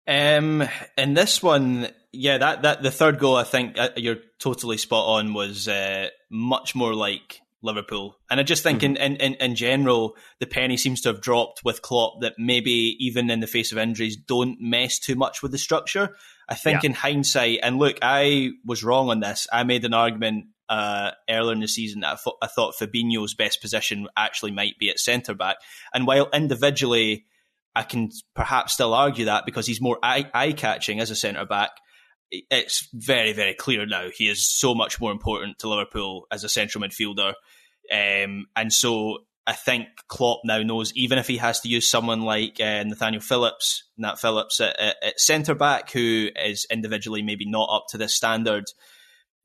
Um, in this one, yeah, that that the third goal, I think uh, you're totally spot on. Was uh, much more like Liverpool. And I just think mm-hmm. in, in, in general, the penny seems to have dropped with Klopp that maybe even in the face of injuries, don't mess too much with the structure. I think yeah. in hindsight, and look, I was wrong on this. I made an argument uh, earlier in the season that I, thought, I thought Fabinho's best position actually might be at centre back. And while individually, I can perhaps still argue that because he's more eye catching as a centre back it's very, very clear now. He is so much more important to Liverpool as a central midfielder. Um, and so I think Klopp now knows even if he has to use someone like uh, Nathaniel Phillips, Nat Phillips at, at, at centre back, who is individually maybe not up to this standard,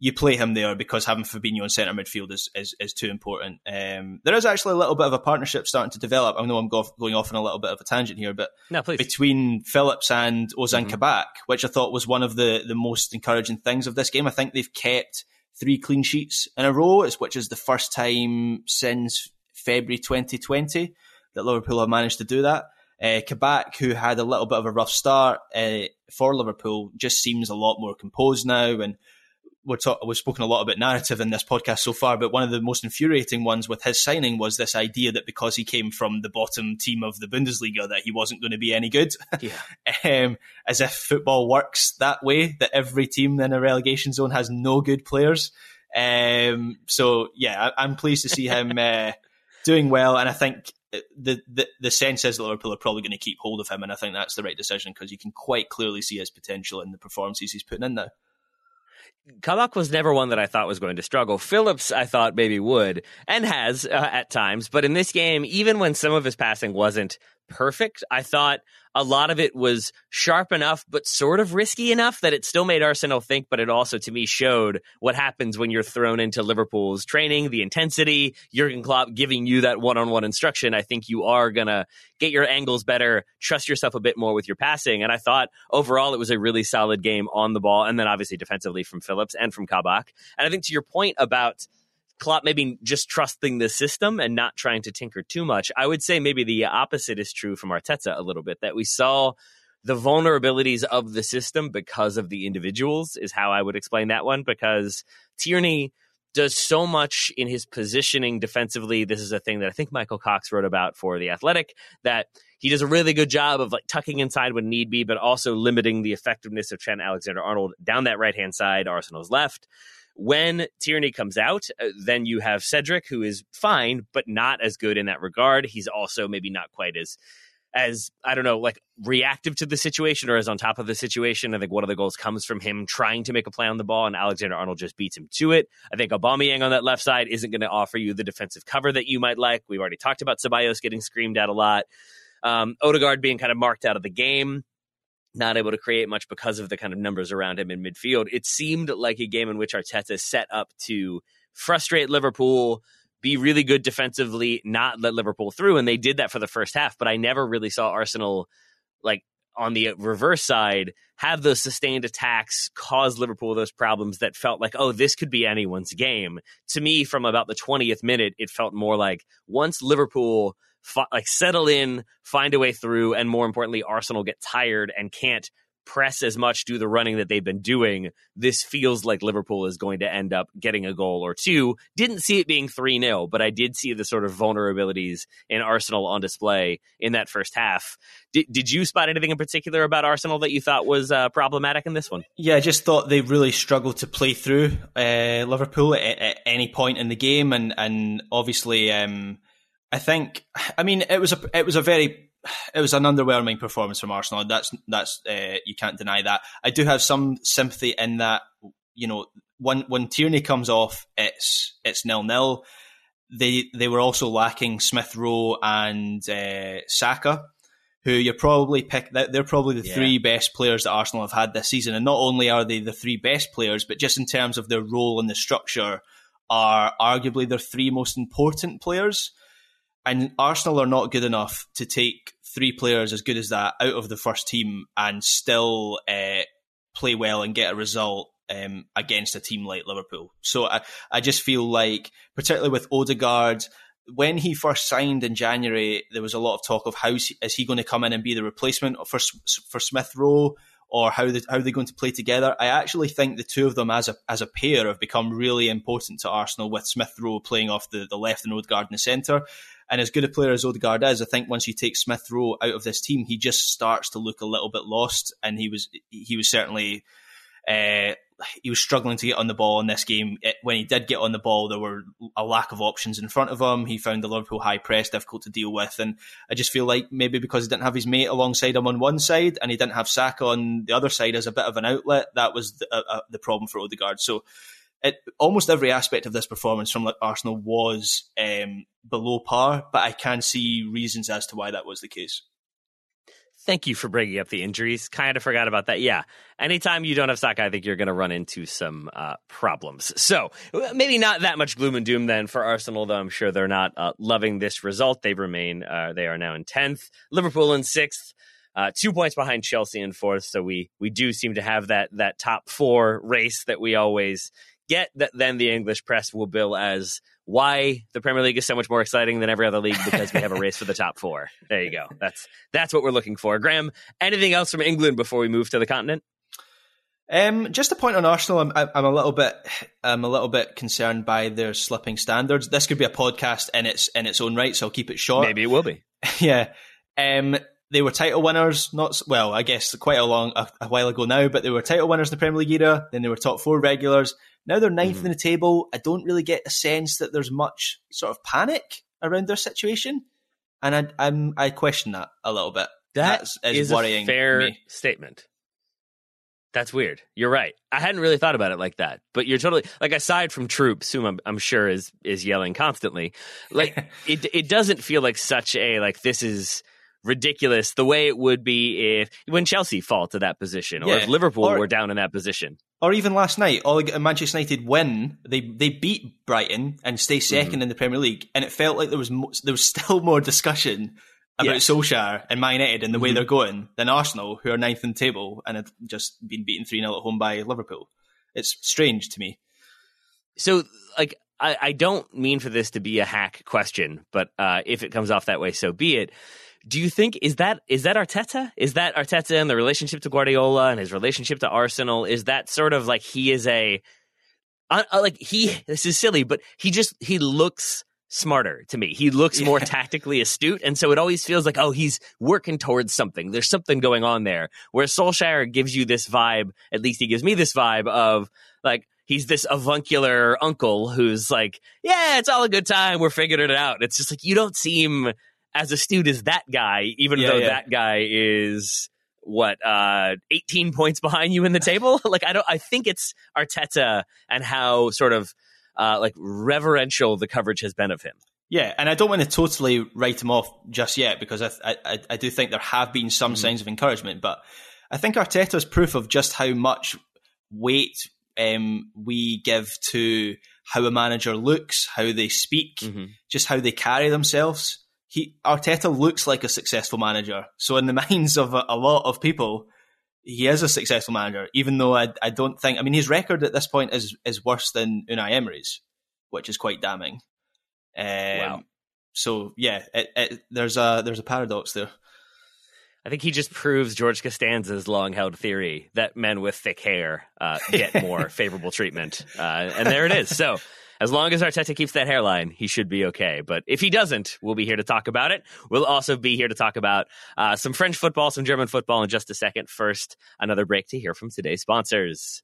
you play him there because having Fabinho in centre midfield is, is, is too important. Um, there is actually a little bit of a partnership starting to develop. I know I'm go- going off on a little bit of a tangent here, but no, between Phillips and Ozan mm-hmm. Kabak, which I thought was one of the, the most encouraging things of this game. I think they've kept three clean sheets in a row, which is the first time since February 2020 that Liverpool have managed to do that. Uh, Kabak, who had a little bit of a rough start uh, for Liverpool, just seems a lot more composed now and we're talk- we've spoken a lot about narrative in this podcast so far, but one of the most infuriating ones with his signing was this idea that because he came from the bottom team of the Bundesliga, that he wasn't going to be any good. Yeah. um, as if football works that way, that every team in a relegation zone has no good players. Um, so yeah, I- am pleased to see him uh, doing well, and I think the, the the sense is that Liverpool are probably going to keep hold of him, and I think that's the right decision because you can quite clearly see his potential in the performances he's putting in now. Kabak was never one that I thought was going to struggle. Phillips, I thought maybe would and has uh, at times, but in this game, even when some of his passing wasn't perfect. I thought a lot of it was sharp enough, but sort of risky enough that it still made Arsenal think, but it also to me showed what happens when you're thrown into Liverpool's training, the intensity, Jurgen Klopp giving you that one on one instruction. I think you are going to get your angles better, trust yourself a bit more with your passing. And I thought overall it was a really solid game on the ball. And then obviously defensively from Phillips and from Kabak. And I think to your point about Klopp maybe just trusting the system and not trying to tinker too much. I would say maybe the opposite is true from Arteta a little bit, that we saw the vulnerabilities of the system because of the individuals, is how I would explain that one. Because Tierney does so much in his positioning defensively. This is a thing that I think Michael Cox wrote about for The Athletic that he does a really good job of like tucking inside when need be, but also limiting the effectiveness of Trent Alexander Arnold down that right hand side, Arsenal's left. When Tierney comes out, uh, then you have Cedric, who is fine, but not as good in that regard. He's also maybe not quite as as I don't know, like reactive to the situation or as on top of the situation. I think one of the goals comes from him trying to make a play on the ball, and Alexander Arnold just beats him to it. I think Aubameyang on that left side isn't going to offer you the defensive cover that you might like. We've already talked about Ceballos getting screamed at a lot. Um, Odegaard being kind of marked out of the game not able to create much because of the kind of numbers around him in midfield. It seemed like a game in which Arteta set up to frustrate Liverpool, be really good defensively, not let Liverpool through, and they did that for the first half. But I never really saw Arsenal like on the reverse side have those sustained attacks cause Liverpool those problems that felt like, oh, this could be anyone's game. To me, from about the 20th minute, it felt more like once Liverpool like settle in, find a way through, and more importantly, Arsenal get tired and can't press as much, do the running that they've been doing, this feels like Liverpool is going to end up getting a goal or two. Didn't see it being 3 0, but I did see the sort of vulnerabilities in Arsenal on display in that first half. Did, did you spot anything in particular about Arsenal that you thought was uh, problematic in this one? Yeah, I just thought they really struggled to play through uh, Liverpool at, at, any point in the game, and, and obviously. Um, I think, I mean, it was a it was a very it was an underwhelming performance from Arsenal. That's that's uh, you can't deny that. I do have some sympathy in that. You know, when when Tierney comes off, it's it's nil nil. They they were also lacking Smith Rowe and uh, Saka, who you're probably pick. They're probably the yeah. three best players that Arsenal have had this season, and not only are they the three best players, but just in terms of their role in the structure, are arguably their three most important players. And Arsenal are not good enough to take three players as good as that out of the first team and still uh, play well and get a result um, against a team like Liverpool. So I, I just feel like, particularly with Odegaard, when he first signed in January, there was a lot of talk of how is he going to come in and be the replacement for for Smith Rowe, or how they, how are they going to play together. I actually think the two of them as a as a pair have become really important to Arsenal, with Smith Rowe playing off the, the left and Odegaard in the centre. And as good a player as Odegaard is, I think once you take Smith Rowe out of this team, he just starts to look a little bit lost. And he was he was certainly uh, he was struggling to get on the ball in this game. It, when he did get on the ball, there were a lack of options in front of him. He found the Liverpool high press difficult to deal with, and I just feel like maybe because he didn't have his mate alongside him on one side and he didn't have Saka on the other side as a bit of an outlet, that was the, uh, uh the problem for Odegaard. So it, almost every aspect of this performance from like Arsenal was um, below par, but I can see reasons as to why that was the case. Thank you for bringing up the injuries. Kind of forgot about that. Yeah. Anytime you don't have Saka, I think you're going to run into some uh, problems. So maybe not that much gloom and doom then for Arsenal, though I'm sure they're not uh, loving this result. They remain, uh, they are now in 10th. Liverpool in 6th. Uh, two points behind Chelsea in fourth, so we we do seem to have that that top four race that we always get. That then the English press will bill as why the Premier League is so much more exciting than every other league because we have a race for the top four. There you go. That's that's what we're looking for. Graham, anything else from England before we move to the continent? Um, just a point on Arsenal. I'm, I'm a little bit, I'm a little bit concerned by their slipping standards. This could be a podcast in its in its own right, so I'll keep it short. Maybe it will be. yeah. Um, they were title winners. Not well, I guess quite a long a, a, while ago now, but they were title winners in the Premier League era. Then they were top four regulars. Now they're 9th mm-hmm. in the table. I don't really get a sense that there's much sort of panic around their situation, and I, I'm I question that a little bit. That That's, is worrying. A fair me. statement. That's weird. You're right. I hadn't really thought about it like that. But you're totally like aside from Troopz, whom I'm, I'm sure is is yelling constantly, like it it doesn't feel like such a like this is ridiculous the way it would be if when Chelsea fall to that position or yeah. if Liverpool or, were down in that position. Or even last night, all Manchester United win, they they beat Brighton and stay 2nd mm-hmm. in the Premier League, and it felt like there was mo- there was still more discussion about yes. Solskjaer and Man United and the mm-hmm. way they're going than Arsenal, who are ninth in the table and have just been beaten 3 0 at home by Liverpool. It's strange to me. So, like, I, I don't mean for this to be a hack question, but uh, if it comes off that way, so be it. Do you think is that is that Arteta? Is that Arteta and the relationship to Guardiola and his relationship to Arsenal? Is that sort of like he is a uh, uh, like he? This is silly, but he just he looks smarter to me. He looks more tactically astute, and so it always feels like oh he's working towards something. There's something going on there. Where Solskjaer gives you this vibe, at least he gives me this vibe of like he's this avuncular uncle who's like, yeah, it's all a good time. We're figuring it out. It's just like you don't seem as astute as that guy, even yeah, though yeah. that guy is what uh 18 points behind you in the table like i don't i think it's arteta and how sort of uh like reverential the coverage has been of him yeah and i don't want to totally write him off just yet because i i, I do think there have been some mm-hmm. signs of encouragement but i think arteta's proof of just how much weight um, we give to how a manager looks how they speak mm-hmm. just how they carry themselves he Arteta looks like a successful manager. So in the minds of a, a, lot of people, he is a successful manager. Even though I, I don't think, I mean, his record at this point is is worse than Unai Emery's, which is quite damning. Um, wow. So yeah, it, it, there's a there's a paradox there. I think he just proves George Costanza's long held theory that men with thick hair uh, get more favorable treatment. Uh, and there it is. So as long as Arteta keeps that hairline, he should be okay. But if he doesn't, we'll be here to talk about it. We'll also be here to talk about uh, some French football, some German football in just a second. First, another break to hear from today's sponsors.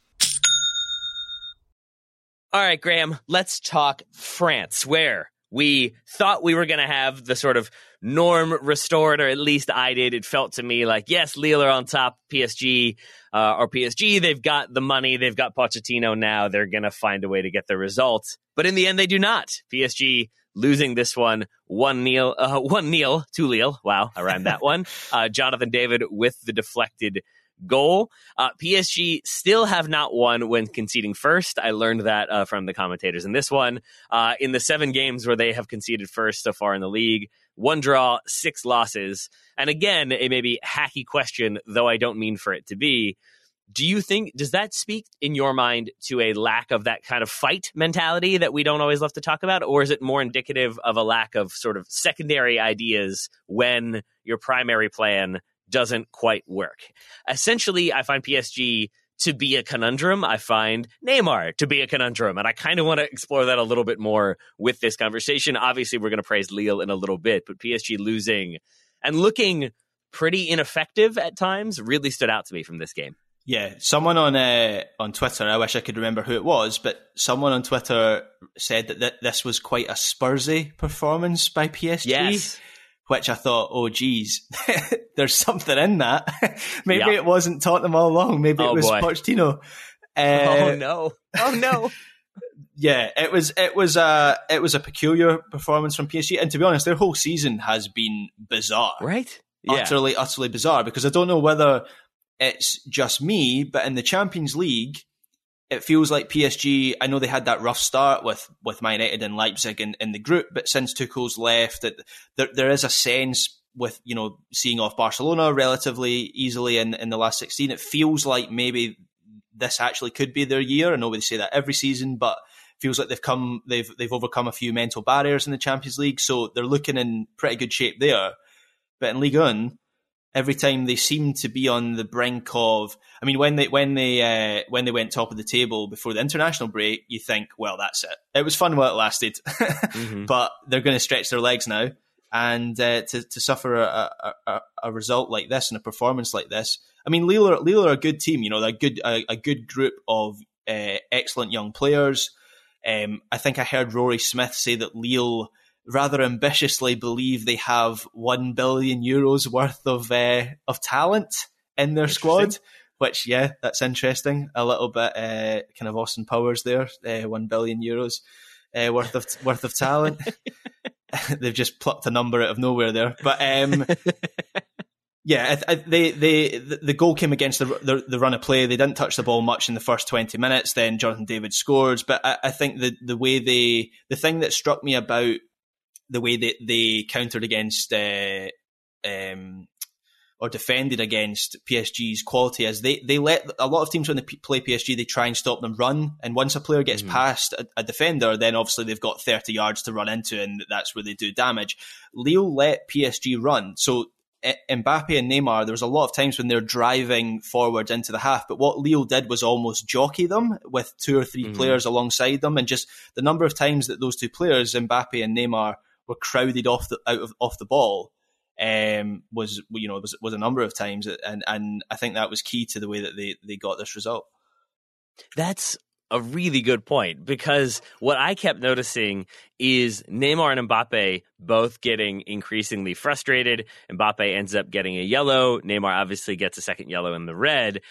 All right, Graham, let's talk France, where we thought we were going to have the sort of norm restored, or at least I did. It felt to me like, yes, Lille are on top, PSG, uh, or PSG, they've got the money, they've got Pochettino now, they're going to find a way to get the result. But in the end, they do not. PSG losing this one 1 nil, uh, 1 nil to Lille. Wow, I rhymed that one. Uh, Jonathan David with the deflected goal. Uh, PSG still have not won when conceding first. I learned that uh, from the commentators in this one. Uh, in the seven games where they have conceded first so far in the league, one draw, six losses. And again, a maybe hacky question, though I don't mean for it to be. Do you think, does that speak in your mind to a lack of that kind of fight mentality that we don't always love to talk about? Or is it more indicative of a lack of sort of secondary ideas when your primary plan doesn't quite work. Essentially, I find PSG to be a conundrum. I find Neymar to be a conundrum. And I kind of want to explore that a little bit more with this conversation. Obviously, we're going to praise Lille in a little bit, but PSG losing and looking pretty ineffective at times really stood out to me from this game. Yeah, someone on uh, on Twitter, I wish I could remember who it was, but someone on Twitter said that th- this was quite a Spursy performance by PSG. Yes which I thought, oh geez, there's something in that. Maybe it wasn't Tottenham all along. Maybe oh, it was boy. Pochettino. Uh, oh no! Oh no! yeah, it was it was a it was a peculiar performance from PSG, and to be honest, their whole season has been bizarre, right? Yeah. Utterly, utterly bizarre. Because I don't know whether it's just me, but in the Champions League, it feels like PSG. I know they had that rough start with with Man United and Leipzig in, in the group, but since Tuchel's left, that there, there is a sense with you know seeing off Barcelona relatively easily in in the last sixteen. It feels like maybe this actually could be their year. I know they say that every season, but feels like they've come they've they've overcome a few mental barriers in the Champions League, so they're looking in pretty good shape there. But in Ligue 1, every time they seem to be on the brink of. I mean, when they when they uh, when they went top of the table before the international break, you think, well, that's it. It was fun while it lasted, mm-hmm. but they're going to stretch their legs now, and uh, to to suffer a, a, a, result like this and a performance like this. I mean, Lille are, Lille are a good team. You know, they're a good a, a good group of uh, excellent young players. Um, I think I heard Rory Smith say that Lille rather ambitiously believe they have one billion euros worth of uh, of talent in their squad. Which, yeah, that's interesting. A little bit uh, kind of Austin Powers there. Uh, one billion euros uh, worth of worth of talent. They've just plucked a number out of nowhere there, but. Um, yeah, I, I, they they the goal came against the, the, the run of play. They didn't touch the ball much in the first twenty minutes. Then Jonathan David scores, but I, I think the the way they the thing that struck me about the way that they countered against uh, um, or defended against PSG's quality is they they let a lot of teams when they play PSG they try and stop them run and once a player gets mm. past a, a, defender then obviously they've got 30 yards to run into and that's where they do damage. Lille let PSG run so Mbappe and Neymar, there was a lot of times when they're driving forward into the half, but what Lille did was almost jockey them with two or 3 mm-hmm. players alongside them, and just the number of times that those two players, Mbappe and Neymar, were crowded off the out of off the ball um, was you know was was a number of times, and and I think that was key to the way that they they got this result. That's a really good point because what I kept noticing is Neymar and Mbappe both getting increasingly frustrated. Mbappe ends up getting a yellow. Neymar obviously gets a second yellow in the red.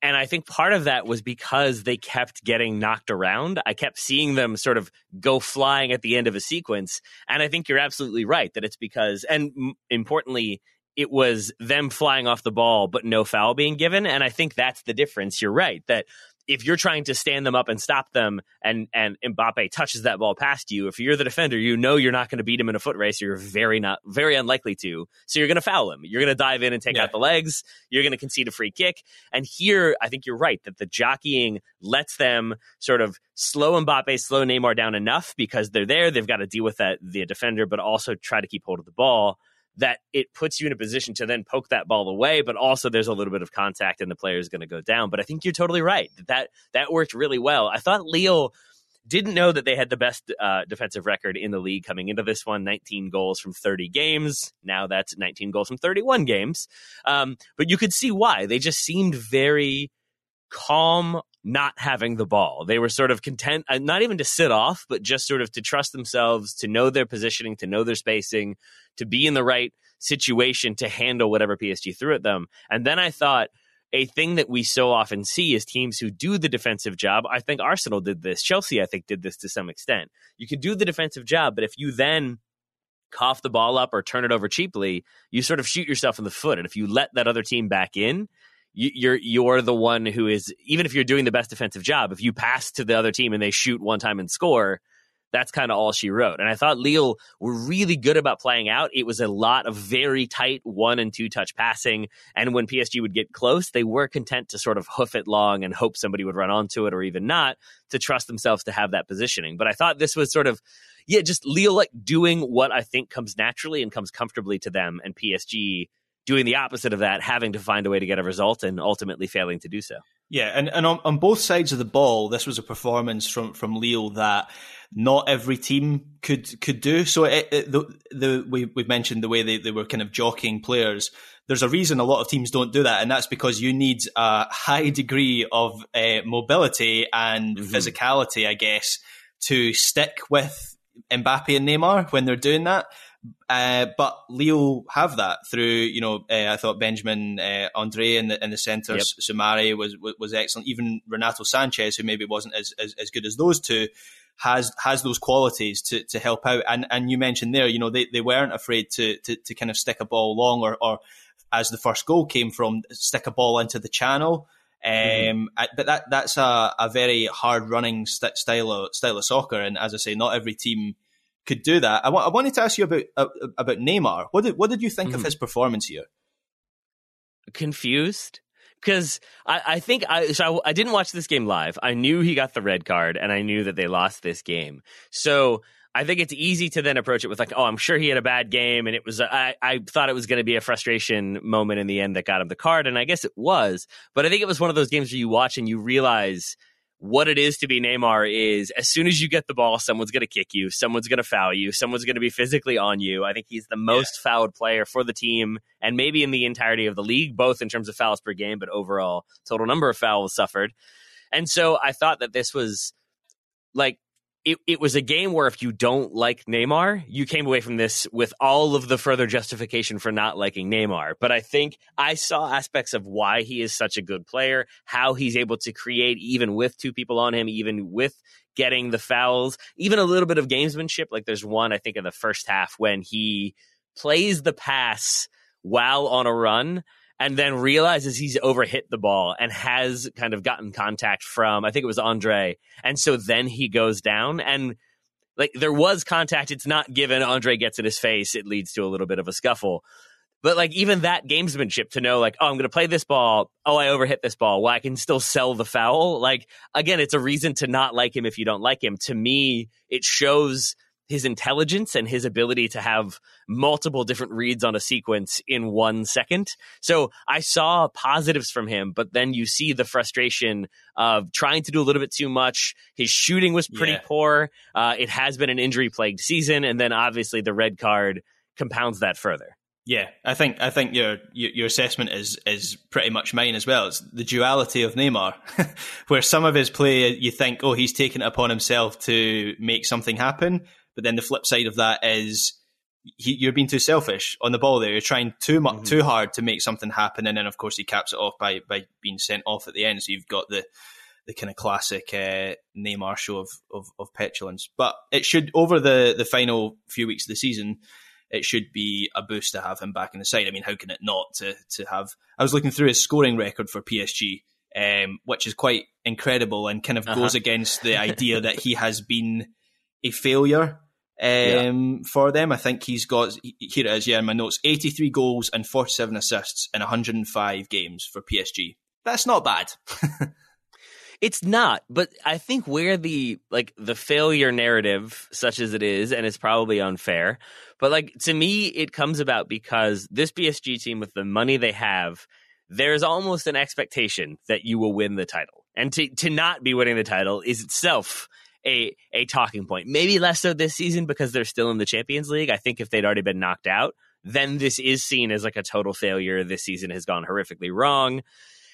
And I think part of that was because they kept getting knocked around. I kept seeing them sort of go flying at the end of a sequence. And I think you're absolutely right that it's because, and importantly, it was them flying off the ball, but no foul being given. And I think that's the difference. You're right that if you're trying to stand them up and stop them and and Mbappe touches that ball past you, if you're the defender, you know you're not going to beat him in a foot race. You're very not very unlikely to. So you're going to foul him. You're going to dive in and take yeah. out the legs. You're going to concede a free kick. And here, I think you're right that the jockeying lets them sort of slow Mbappe, slow Neymar down enough because they're there. They've got to deal with that the defender, but also try to keep hold of the ball that it puts you in a position to then poke that ball away, but also there's a little bit of contact and the player is going to go down. But I think you're totally right. That that worked really well. I thought Leo didn't know that they had the best uh, defensive record in the league coming into this one 19 goals from 30 games. Now that's 19 goals from 31 games. Um, but you could see why. They just seemed very calm not having the ball. They were sort of content, uh, not even to sit off, but just sort of to trust themselves, to know their positioning, to know their spacing, to be in the right situation to handle whatever PSG threw at them. And then I thought, a thing that we so often see is teams who do the defensive job. I think Arsenal did this. Chelsea, I think, did this to some extent. You can do the defensive job, but if you then cough the ball up or turn it over cheaply, you sort of shoot yourself in the foot. And if you let that other team back in, you're you're the one who is even if you're doing the best defensive job. If you pass to the other team and they shoot one time and score, that's kind of all she wrote. And I thought Lille were really good about playing out. It was a lot of very tight one and two touch passing. And when PSG would get close, they were content to sort of hoof it long and hope somebody would run onto it or even not to trust themselves to have that positioning. But I thought this was sort of, yeah, just Lille like doing what I think comes naturally and comes comfortably to them and PSG doing the opposite of that, having to find a way to get a result and ultimately failing to do so. Yeah, and, and on, on both sides of the ball, this was a performance from, from Lille that not every team could could do. So it, it, the the we we mentioned the way they, they were kind of jockeying players. There's a reason a lot of teams don't do that, and that's because you need a high degree of uh, mobility and mm-hmm. physicality, I guess, to stick with Mbappe and Neymar when they're doing that. Uh, but Lille have that through, you know, uh, I thought Benjamin uh, Andre in the in the centre, yep. Soumaré was, was, was excellent. Even Renato Sanches, who maybe wasn't as, as, as good as those two, has has those qualities to, to help out. And and you mentioned there, you know, they, they weren't afraid to, to, to kind of stick a ball long or, or as the first goal came from, stick a ball into the channel. Mm-hmm. Um, mm-hmm. but that that's a, a very hard running st- style of style of soccer, and as I say, not every team could do that. I, w- I wanted to ask you about uh, about Neymar. What did what did you think mm-hmm. of his performance here? Confused because I, I, think I, so I, I didn't watch this game live. I knew he got the red card, and I knew that they lost this game. So I think it's easy to then approach it with like, oh, I'm sure he had a bad game, and it was. I, I thought it was going to be a frustration moment in the end that got him the card, and I guess it was. But I think it was one of those games where you watch and you realize what it is to be Neymar is as soon as you get the ball, someone's going to kick you, someone's going to foul you, someone's going to be physically on you. I think he's the most yeah. fouled player for the team and maybe in the entirety of the league, both in terms of fouls per game, but overall total number of fouls suffered. And so I thought that this was like it, it was a game where if you don't like Neymar, you came away from this with all of the further justification for not liking Neymar. But I think I saw aspects of why he is such a good player, how he's able to create even with two people on him, even with getting the fouls, even a little bit of gamesmanship. Like there's one, I think, in the first half when he plays the pass while on a run and then realizes he's overhit the ball and has kind of gotten contact from I think it was Andre, and so then he goes down and like there was contact. It's not given. Andre gets in his face. It leads to a little bit of a scuffle. But like even that gamesmanship to know like oh I'm going to play this ball oh I overhit this ball well I can still sell the foul like again it's a reason to not like him if you don't like him to me it shows his intelligence and his ability to have multiple different reads on a sequence in one second. So I saw positives from him, but then you see the frustration of trying to do a little bit too much. His shooting was pretty Yeah. poor. Uh, it has been an injury plagued season. And then obviously the red card compounds that further. Yeah, I think I think your your, assessment is is pretty much mine as well. It's the duality of Neymar, where some of his play you think, oh, he's taken it upon himself to make something happen, but then the flip side of that is he, you're being too selfish on the ball. There, you're trying too much, Mm-hmm. too hard to make something happen, and then of course he caps it off by by being sent off at the end. So you've got the the kind of classic uh, Neymar show of, of of petulance. But it should over the the final few weeks of the season it should be a boost to have him back in the side. I mean, how can it not to to have? I was looking through his scoring record for PSG, um, which is quite incredible and kind of Uh-huh. goes against the idea that he has been a failure um, for them. I think he's got here it is, yeah, in my notes: eighty-three goals and forty-seven assists in one hundred and five games for PSG. That's not bad. It's not, but I think where the like the failure narrative, such as it is, and it's probably unfair, but like to me, it comes about because this PSG team, with the money they have, there's almost an expectation that you will win the title, and to to not be winning the title is itself a a talking point. Maybe less so this season because they're still in the Champions League. I think if they'd already been knocked out, then this is seen as like a total failure. This season has gone horrifically wrong.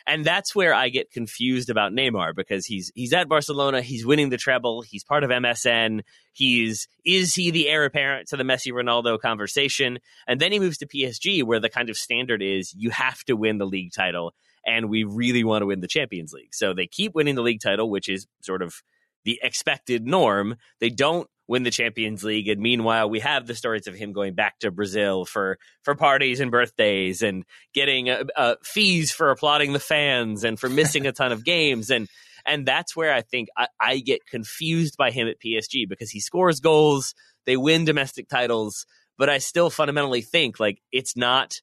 And that's where I get confused about Neymar because he's he's at Barcelona, he's winning the treble, he's part of MSN, he's is he the heir apparent to the Messi Ronaldo conversation? And then he moves to PSG where the kind of standard is you have to win the league title and we really want to win the Champions League. So they keep winning the league title, which is sort of the expected norm. They don't win the Champions League, and meanwhile, we have the stories of him going back to Brazil for for parties and birthdays, and getting uh, uh, fees for applauding the fans, and for missing a ton of games, and and that's where I think I, I get confused by him at PSG because he scores goals, they win domestic titles, but I still fundamentally think like it's not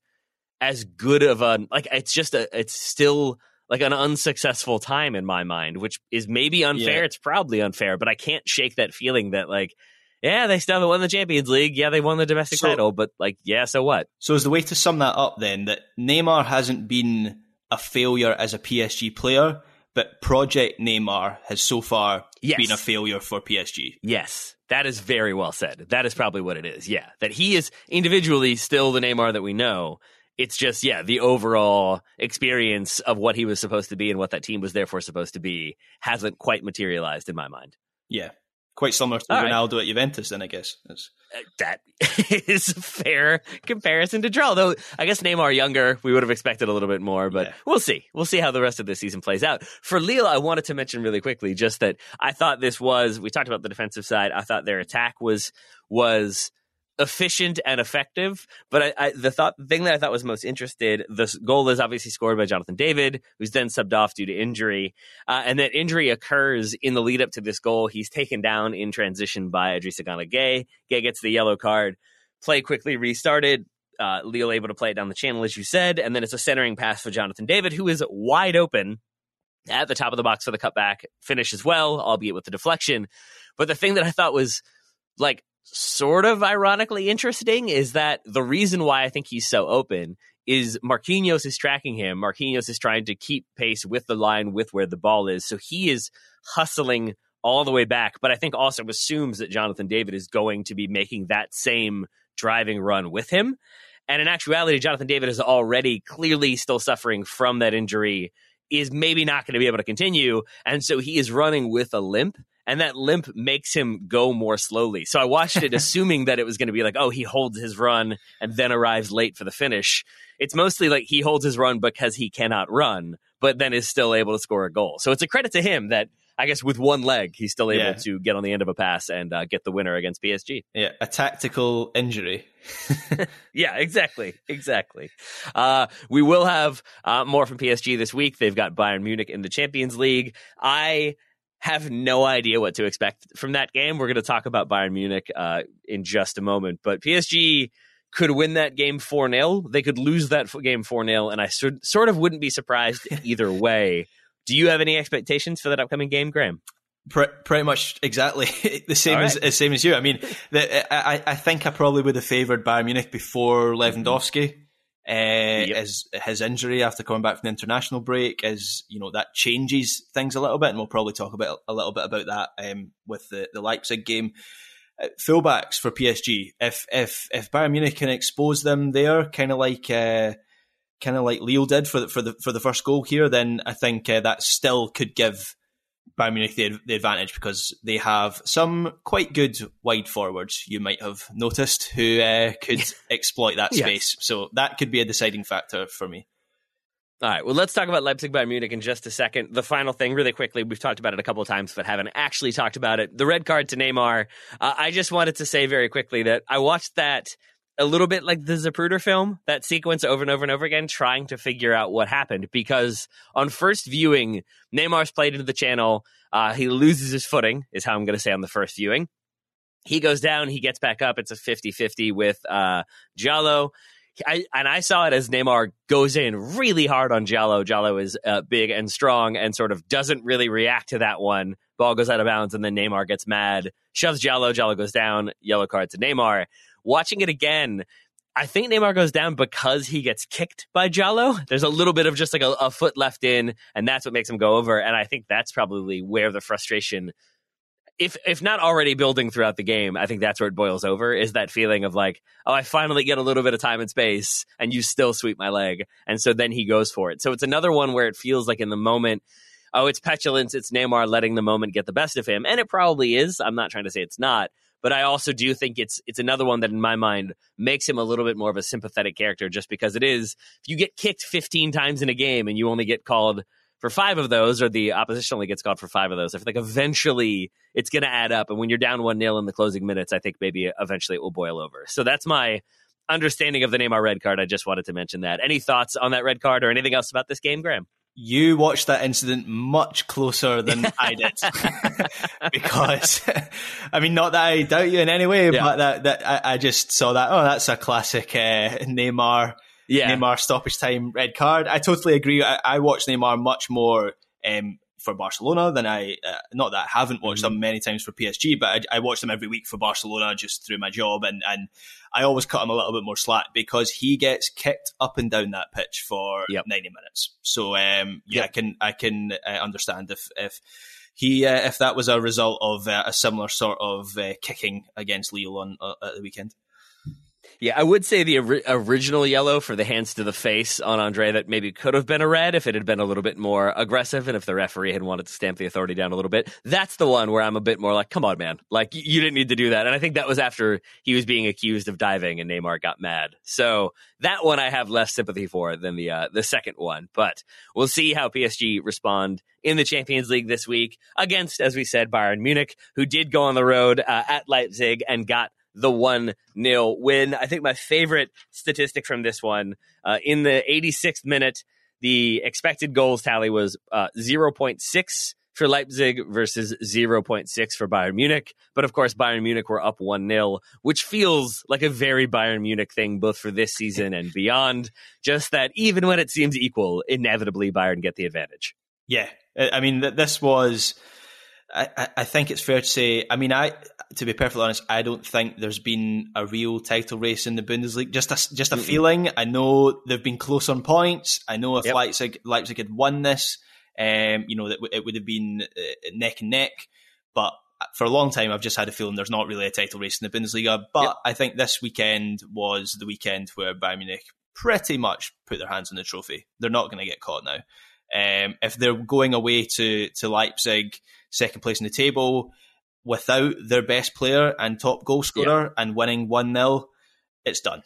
as good of a like it's just a it's still like an unsuccessful time in my mind, which is maybe unfair. Yeah. It's probably unfair, but I can't shake that feeling that like, yeah, they still haven't won the Champions League. Yeah, they won the domestic So- title, but like, yeah, so what? So is the way to sum that up then that Neymar hasn't been a failure as a PSG player, but Project Neymar has so far Yes. been a failure for PSG. Yes, that is very well said. That is probably what it is. Yeah, that he is individually still the Neymar that we know. It's just, yeah, the overall experience of what he was supposed to be and what that team was therefore supposed to be hasn't quite materialized in my mind. Yeah. Quite similar to All right. Ronaldo at Juventus, then I guess. That's- Uh, that is a fair comparison to draw. Though I guess Neymar younger, we would have expected a little bit more, but Yeah. we'll see. We'll see how the rest of this season plays out. For Lille, I wanted to mention really quickly just that I thought this was. We talked about the defensive side. I thought their attack was was efficient and effective. But I, I, the thought thing that I thought was most interested, the goal is obviously scored by Jonathan David, who's then subbed off due to injury, uh, and that injury occurs in the lead up to this goal. He's taken down in transition by Idrissa Gana Gueye. Gueye gets the yellow card. Play quickly restarted. Uh, Lille able to play it down the channel, as you said, and then it's a centering pass for Jonathan David, who is wide open at the top of the box for the cutback finish as well, albeit with the deflection. But the thing that I thought was like sort of ironically interesting is that the reason why I think he's so open is Marquinhos is tracking him. Marquinhos is trying to keep pace with the line with where the ball is. So he is hustling all the way back, but I think also assumes that Jonathan David is going to be making that same driving run with him. And in actuality, Jonathan David is already clearly still suffering from that injury, is maybe not going to be able to continue. And so he is running with a limp. And that limp makes him go more slowly. So I watched it assuming that it was going to be like, oh, he holds his run and then arrives late for the finish. It's mostly like he holds his run because he cannot run, but then is still able to score a goal. So it's a credit to him that I guess with one leg, he's still able Yeah. to get on the end of a pass and uh, get the winner against PSG. yeah, a tactical injury. Yeah, exactly, exactly. Uh, we will have uh, more from PSG this week. They've got Bayern Munich in the Champions League. I have no idea what to expect from that game. We're going to talk about Bayern Munich uh, in just a moment, but PSG could win that game 4 0. They could lose that game 4 0, and I sort sort of wouldn't be surprised either way. Do you have any expectations for that upcoming game, Graham? Pre- pretty much exactly the same as, right. as same as you. I mean, the, I, I think I probably would have favoured Bayern Munich before Lewandowski. Uh, As his injury after coming back from the international break is, you know, that changes things a little bit, and we'll probably talk about a little bit about that um, with the, the Leipzig game. Uh, fullbacks for PSG. If if if Bayern Munich can expose them there, kind of like uh, kind of like Lille did for the, for the for the first goal here, then I think uh, that still could give Bayern Munich the, the advantage because they have some quite good wide forwards. You might have noticed who uh, could exploit that Yes. space. So that could be a deciding factor for me. All right. Well, let's talk about Leipzig Bayern Munich in just a second. The final thing, really quickly, we've talked about it a couple of times, but haven't actually talked about it. The red card to Neymar. Uh, I just wanted to say very quickly that I watched that a little bit like the Zapruder film, that sequence over and over and over again, trying to figure out what happened. Because on first viewing, Neymar's played into the channel. Uh, he loses his footing, is how I'm going to say on the first viewing. He goes down, he gets back up. It's a 50 50 with uh, Djaló. I, and I saw it as Neymar goes in really hard on Djaló. Djaló is uh, big and strong and sort of doesn't really react to that one. Ball goes out of bounds, and then Neymar gets mad, shoves Djaló. Djaló goes down. Yellow card to Neymar. Watching it again, I think Neymar goes down because he gets kicked by Djaló. There's a little bit of just like a, a foot left in, and that's what makes him go over. And I think that's probably where the frustration if if not already building throughout the game, I think that's where it boils over is that feeling of like, oh, I finally get a little bit of time and space, and you still sweep my leg, and so then he goes for it. So it's another one where it feels like in the moment, oh, it's petulance, it's Neymar letting the moment get the best of him, and it probably is. I'm not trying to say it's not, but I also do think it's it's another one that in my mind makes him a little bit more of a sympathetic character, just because it is. If you get kicked 15 times in a game and you only get called for five of those, or the opposition only gets called for five of those. I feel like eventually it's going to add up. And when you're down 1 0 in the closing minutes, I think maybe eventually it will boil over. So that's my understanding of the Neymar red card. I just wanted to mention that. Any thoughts on that red card or anything else about this game, Graham? You watched that incident much closer than I did, because I mean, not that I doubt you in any way, Yeah. but that that I, I just saw that. Oh, that's a classic uh, Neymar Yeah. Neymar stoppage time red card. I totally agree. I, I watch Neymar much more um, for Barcelona than I. Uh, not that I haven't watched Mm-hmm. them many times for PSG, but I, I watch them every week for Barcelona just through my job, and and I always cut him a little bit more slack because he gets kicked up and down that pitch for Yep. ninety minutes. So um, yeah, Yep. I can I can uh, understand if if. He, uh, if that was a result of uh, a similar sort of uh, kicking against Lille on uh, at the weekend, Yeah, I would say the ori- original yellow for the hands to the face on Andre that maybe could have been a red if it had been a little bit more aggressive and if the referee had wanted to stamp the authority down a little bit. That's the one where I'm a bit more like, come on, man. Like, you didn't need to do that. And I think that was after he was being accused of diving and Neymar got mad. So that one I have less sympathy for than the, uh, the second one. But we'll see how PSG respond in the Champions League this week against, as we said, Bayern Munich, who did go on the road uh, at Leipzig and got the 1 0 win. I think my favorite statistic from this one uh, in the 86th minute, the expected goals tally was uh, 0.6 for Leipzig versus 0.6 for Bayern Munich. But of course, Bayern Munich were up 1 0, which feels like a very Bayern Munich thing, both for this season and beyond. Just that even when it seems equal, inevitably Bayern get the advantage. Yeah, I I mean, this was. I, I- think it's fair to say. I mean, I to be perfectly honest, I don't think there's been a real title race in the Bundesliga. Just a just a feeling. I know they've been close on points. I know if Yep. Leipzig Leipzig had won this, um, you know, that it would have been uh, neck and neck. But for a long time, I've just had a feeling there's not really a title race in the Bundesliga. But Yep. I think this weekend was the weekend where Bayern Munich pretty much put their hands on the trophy. They're not going to get caught now. Um, if they're going away to to Leipzig, second place in the table, without their best player and top goal scorer and winning one 0 it's done.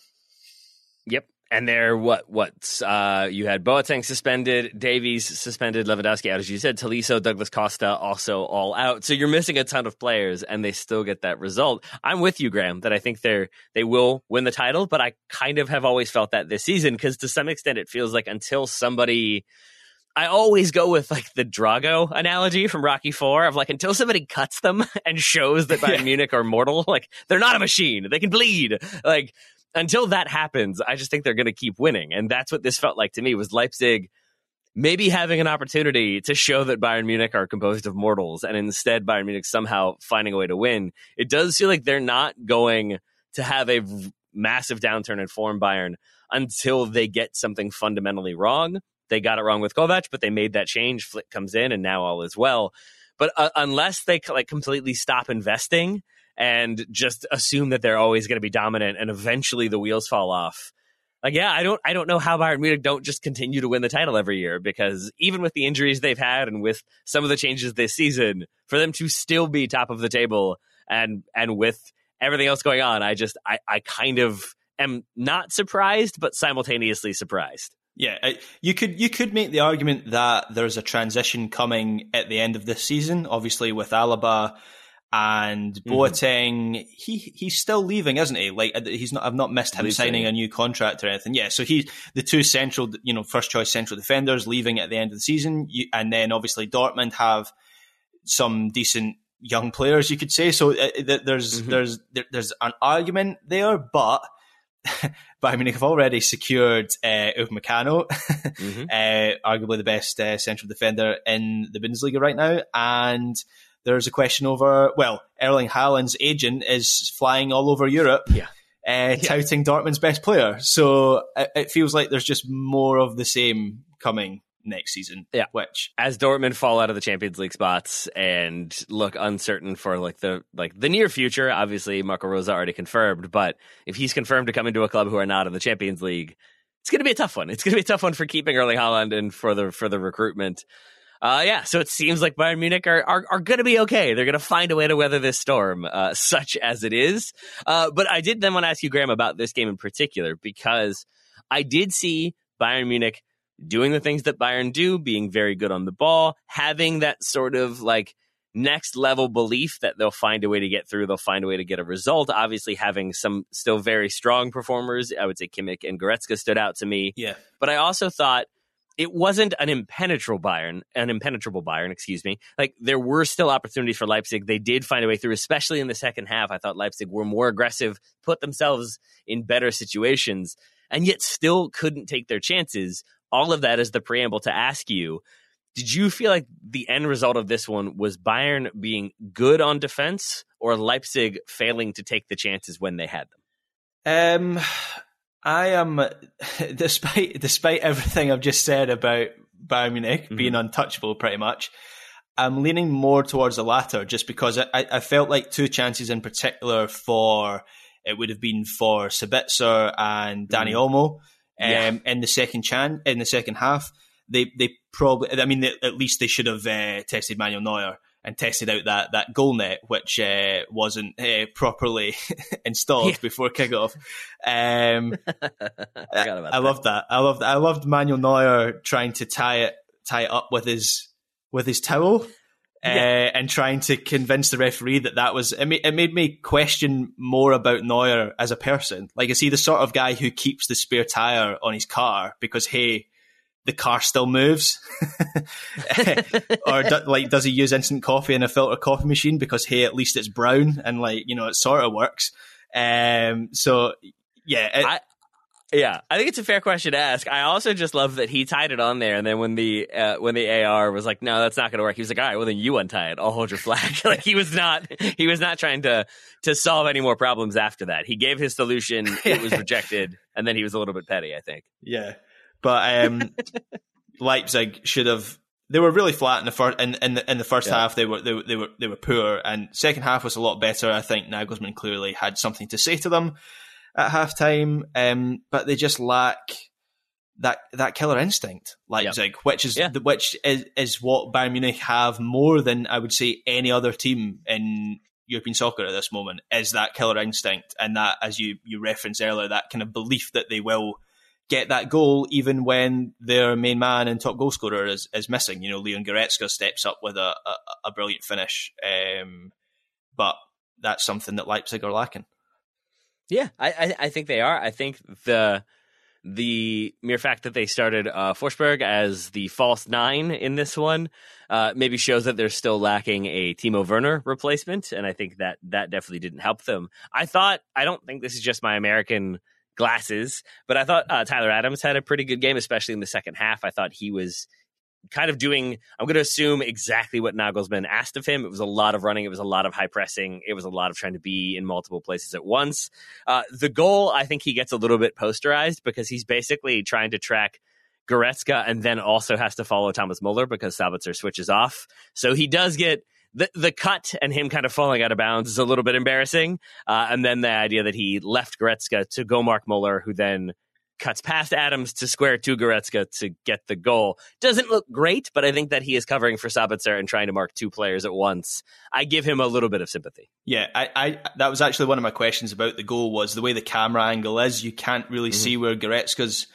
Yep. And they're what What's uh, you had Boateng suspended, Davies suspended, Lewandowski out as you said, Tolisso, Douglas Costa also all out. So you're missing a ton of players, and they still get that result. I'm with you, Graham, that I think they're they will win the title, but I kind of have always felt that this season because to some extent it feels like until somebody. I always go with like the Drago analogy from Rocky Four of like until somebody cuts them and shows that Bayern Munich are mortal, like they're not a machine, they can bleed. Like until that happens, I just think they're going to keep winning, and that's what this felt like to me. Was Leipzig maybe having an opportunity to show that Bayern Munich are composed of mortals and instead Bayern Munich somehow finding a way to win. It does feel like they're not going to have a massive downturn in form Bayern until they get something fundamentally wrong. They got it wrong with Kovac, but they made that change. Flick comes in and now all is well. But uh, unless they like completely stop investing and just assume that they're always going to be dominant and eventually the wheels fall off, like yeah, I don't I don't know how Bayern Munich don't just continue to win the title every year because even with the injuries they've had and with some of the changes this season, for them to still be top of the table and and with everything else going on, I just I I kind of am not surprised but simultaneously surprised. Yeah, you could you could make the argument that there's a transition coming at the end of this season, obviously with Alaba and mm-hmm. Boateng, mm-hmm. he he's still leaving, isn't he? Like uh, he's not. I've not missed him signing a new contract or anything. Yeah, so he's the two central, you know, first choice central defenders leaving at the end of the season, you, and then obviously Dortmund have some decent young players, you could say. So uh, there's mm-hmm. there's there, there's an argument there, but. Bayern Munich have already secured uh, Upamecano, mm-hmm. uh, arguably the best uh, central defender in the Bundesliga right now, and there's a question over, well, Erling Haaland's agent is flying all over Europe. Yeah. Uh, yeah. touting Dortmund's best player. So it, it, feels like there's just more of the same coming next season. Yeah. Which as Dortmund fall out of the Champions League spots and look uncertain for like the like the near future, obviously Marco Rose already confirmed, but if he's confirmed to come into a club who are not in the Champions League, it's going to be a tough one. It's going to be a tough one for keeping Erling Haaland and for the for the recruitment. Uh, yeah, so it seems like Bayern Munich are are, are going to be okay. They're going to find a way to weather this storm, uh, such as it is. Uh, but I did then want to ask you, Graham, about this game in particular because I did see Bayern Munich doing the things that Bayern do, being very good on the ball, having that sort of like next level belief that they'll find a way to get through, they'll find a way to get a result. Obviously, having some still very strong performers, I would say Kimmich and Goretzka stood out to me. Yeah, but I also thought it wasn't an impenetrable Bayern, an impenetrable Bayern, excuse me. Like there were still opportunities for Leipzig. They did find a way through, especially in the second half. I thought Leipzig were more aggressive, put themselves in better situations, and yet still couldn't take their chances. All of that is the preamble to ask you. Did you feel like the end result of this one was Bayern being good on defense or Leipzig failing to take the chances when they had them? Um, I am, despite despite everything I've just said about Bayern Munich mm-hmm. being untouchable, pretty much. I'm leaning more towards the latter, just because I, I felt like two chances in particular for it would have been for Sabitzer and Dani mm. Olmo um, yeah. in the second chan in the second half. They they probably, I mean, at least they should have uh, tested Manuel Neuer and tested out that that goal net, which uh, wasn't uh, properly installed yeah. before kickoff. Um, I, I loved that. I loved I loved Manuel Neuer trying to tie it tie it up with his with his towel. Uh, and trying to convince the referee that that was it made, it made me question more about Neuer as a person. Like, is he the sort of guy who keeps the spare tire on his car because hey, the car still moves, or do, like does he use instant coffee in a filter coffee machine because hey, at least it's brown and like you know it sort of works. Um, so yeah, it, I, yeah, I think it's a fair question to ask. I also just love that he tied it on there, and then when the uh, when the AR was like, "No, that's not going to work," he was like, "All right, well then you untie it. I'll hold your flag." like he was not he was not trying to to solve any more problems after that. He gave his solution, it was rejected, and then he was a little bit petty. I think. Yeah, but um, Leipzig should have. They were really flat in the first in, in the in the first yeah. half. They were they, they were they were poor, and second half was a lot better. I think Nagelsmann clearly had something to say to them at halftime, um, but they just lack that that killer instinct, Leipzig, yep. which is yeah. the, which is, is what Bayern Munich have more than I would say any other team in European soccer at this moment. Is that killer instinct and that, as you you referenced earlier, that kind of belief that they will get that goal even when their main man and top goal scorer is, is missing. You know, Leon Goretzka steps up with a, a, a brilliant finish, um, but that's something that Leipzig are lacking. Yeah, I, I, I think they are. I think the the mere fact that they started uh, Forsberg as the false nine in this one uh, maybe shows that they're still lacking a Timo Werner replacement, and I think that that definitely didn't help them. I thought I don't think this is just my American glasses. But I thought uh, Tyler Adams had a pretty good game, especially in the second half. I thought he was kind of doing, I'm going to assume exactly what Nagelsmann asked of him. It was a lot of running, it was a lot of high pressing, it was a lot of trying to be in multiple places at once. Uh, the goal, I think he gets a little bit posterized because he's basically trying to track Goretzka and then also has to follow Thomas Muller because Sabitzer switches off. So he does get the the cut and him kind of falling out of bounds is a little bit embarrassing. Uh, and then the idea that he left Goretzka to go Mark Muller, who then cuts past Adams to square to Goretzka to get the goal. Doesn't look great, but I think that he is covering for Sabitzer and trying to mark two players at once. I give him a little bit of sympathy. Yeah, I, I that was actually one of my questions about the goal was the way the camera angle is. You can't really mm-hmm. see where Goretzka's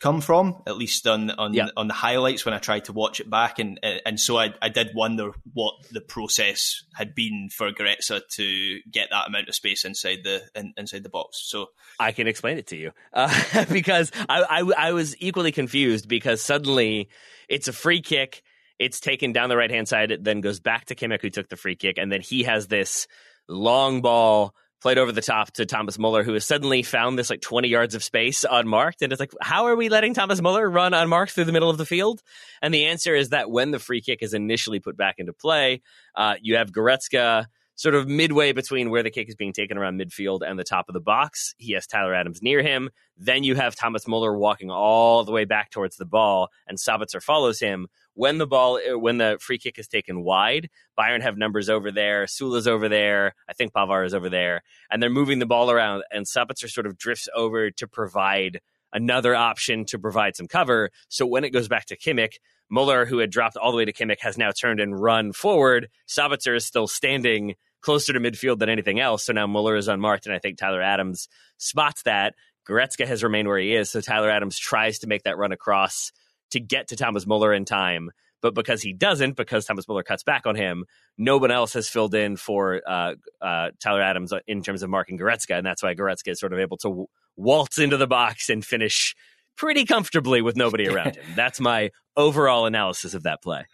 come from, at least on on yeah. on the highlights when I tried to watch it back, and and so I, I did wonder what the process had been for Goretzka to get that amount of space inside the in, inside the box. So I can explain it to you uh, because I, I I was equally confused because suddenly it's a free kick. It's taken down the right hand side, it then goes back to Kimmich, who took the free kick, and then he has this long ball played over the top to Thomas Muller, who has suddenly found this like 20 yards of space unmarked. And it's like, how are we letting Thomas Muller run unmarked through the middle of the field? And the answer is that when the free kick is initially put back into play, uh, you have Goretzka sort of midway between where the kick is being taken around midfield and the top of the box. He has Tyler Adams near him. Then you have Thomas Muller walking all the way back towards the ball, and Sabitzer follows him when the ball uh, when the free kick is taken wide, Bayern have numbers over there, Süle's over there, I think Pavard is over there, and they're moving the ball around, and Sabitzer sort of drifts over to provide another option to provide some cover. So when it goes back to Kimmich, Muller, who had dropped all the way to Kimmich, has now turned and run forward. Sabitzer is still standing closer to midfield than anything else. So now Muller is unmarked, and I think Tyler Adams spots that. Goretzka has remained where he is, so Tyler Adams tries to make that run across to get to Thomas Muller in time. But because he doesn't, because Thomas Muller cuts back on him, no one else has filled in for uh, uh, Tyler Adams in terms of marking Goretzka, and that's why Goretzka is sort of able to w- waltz into the box and finish pretty comfortably with nobody around him. That's my overall analysis of that play.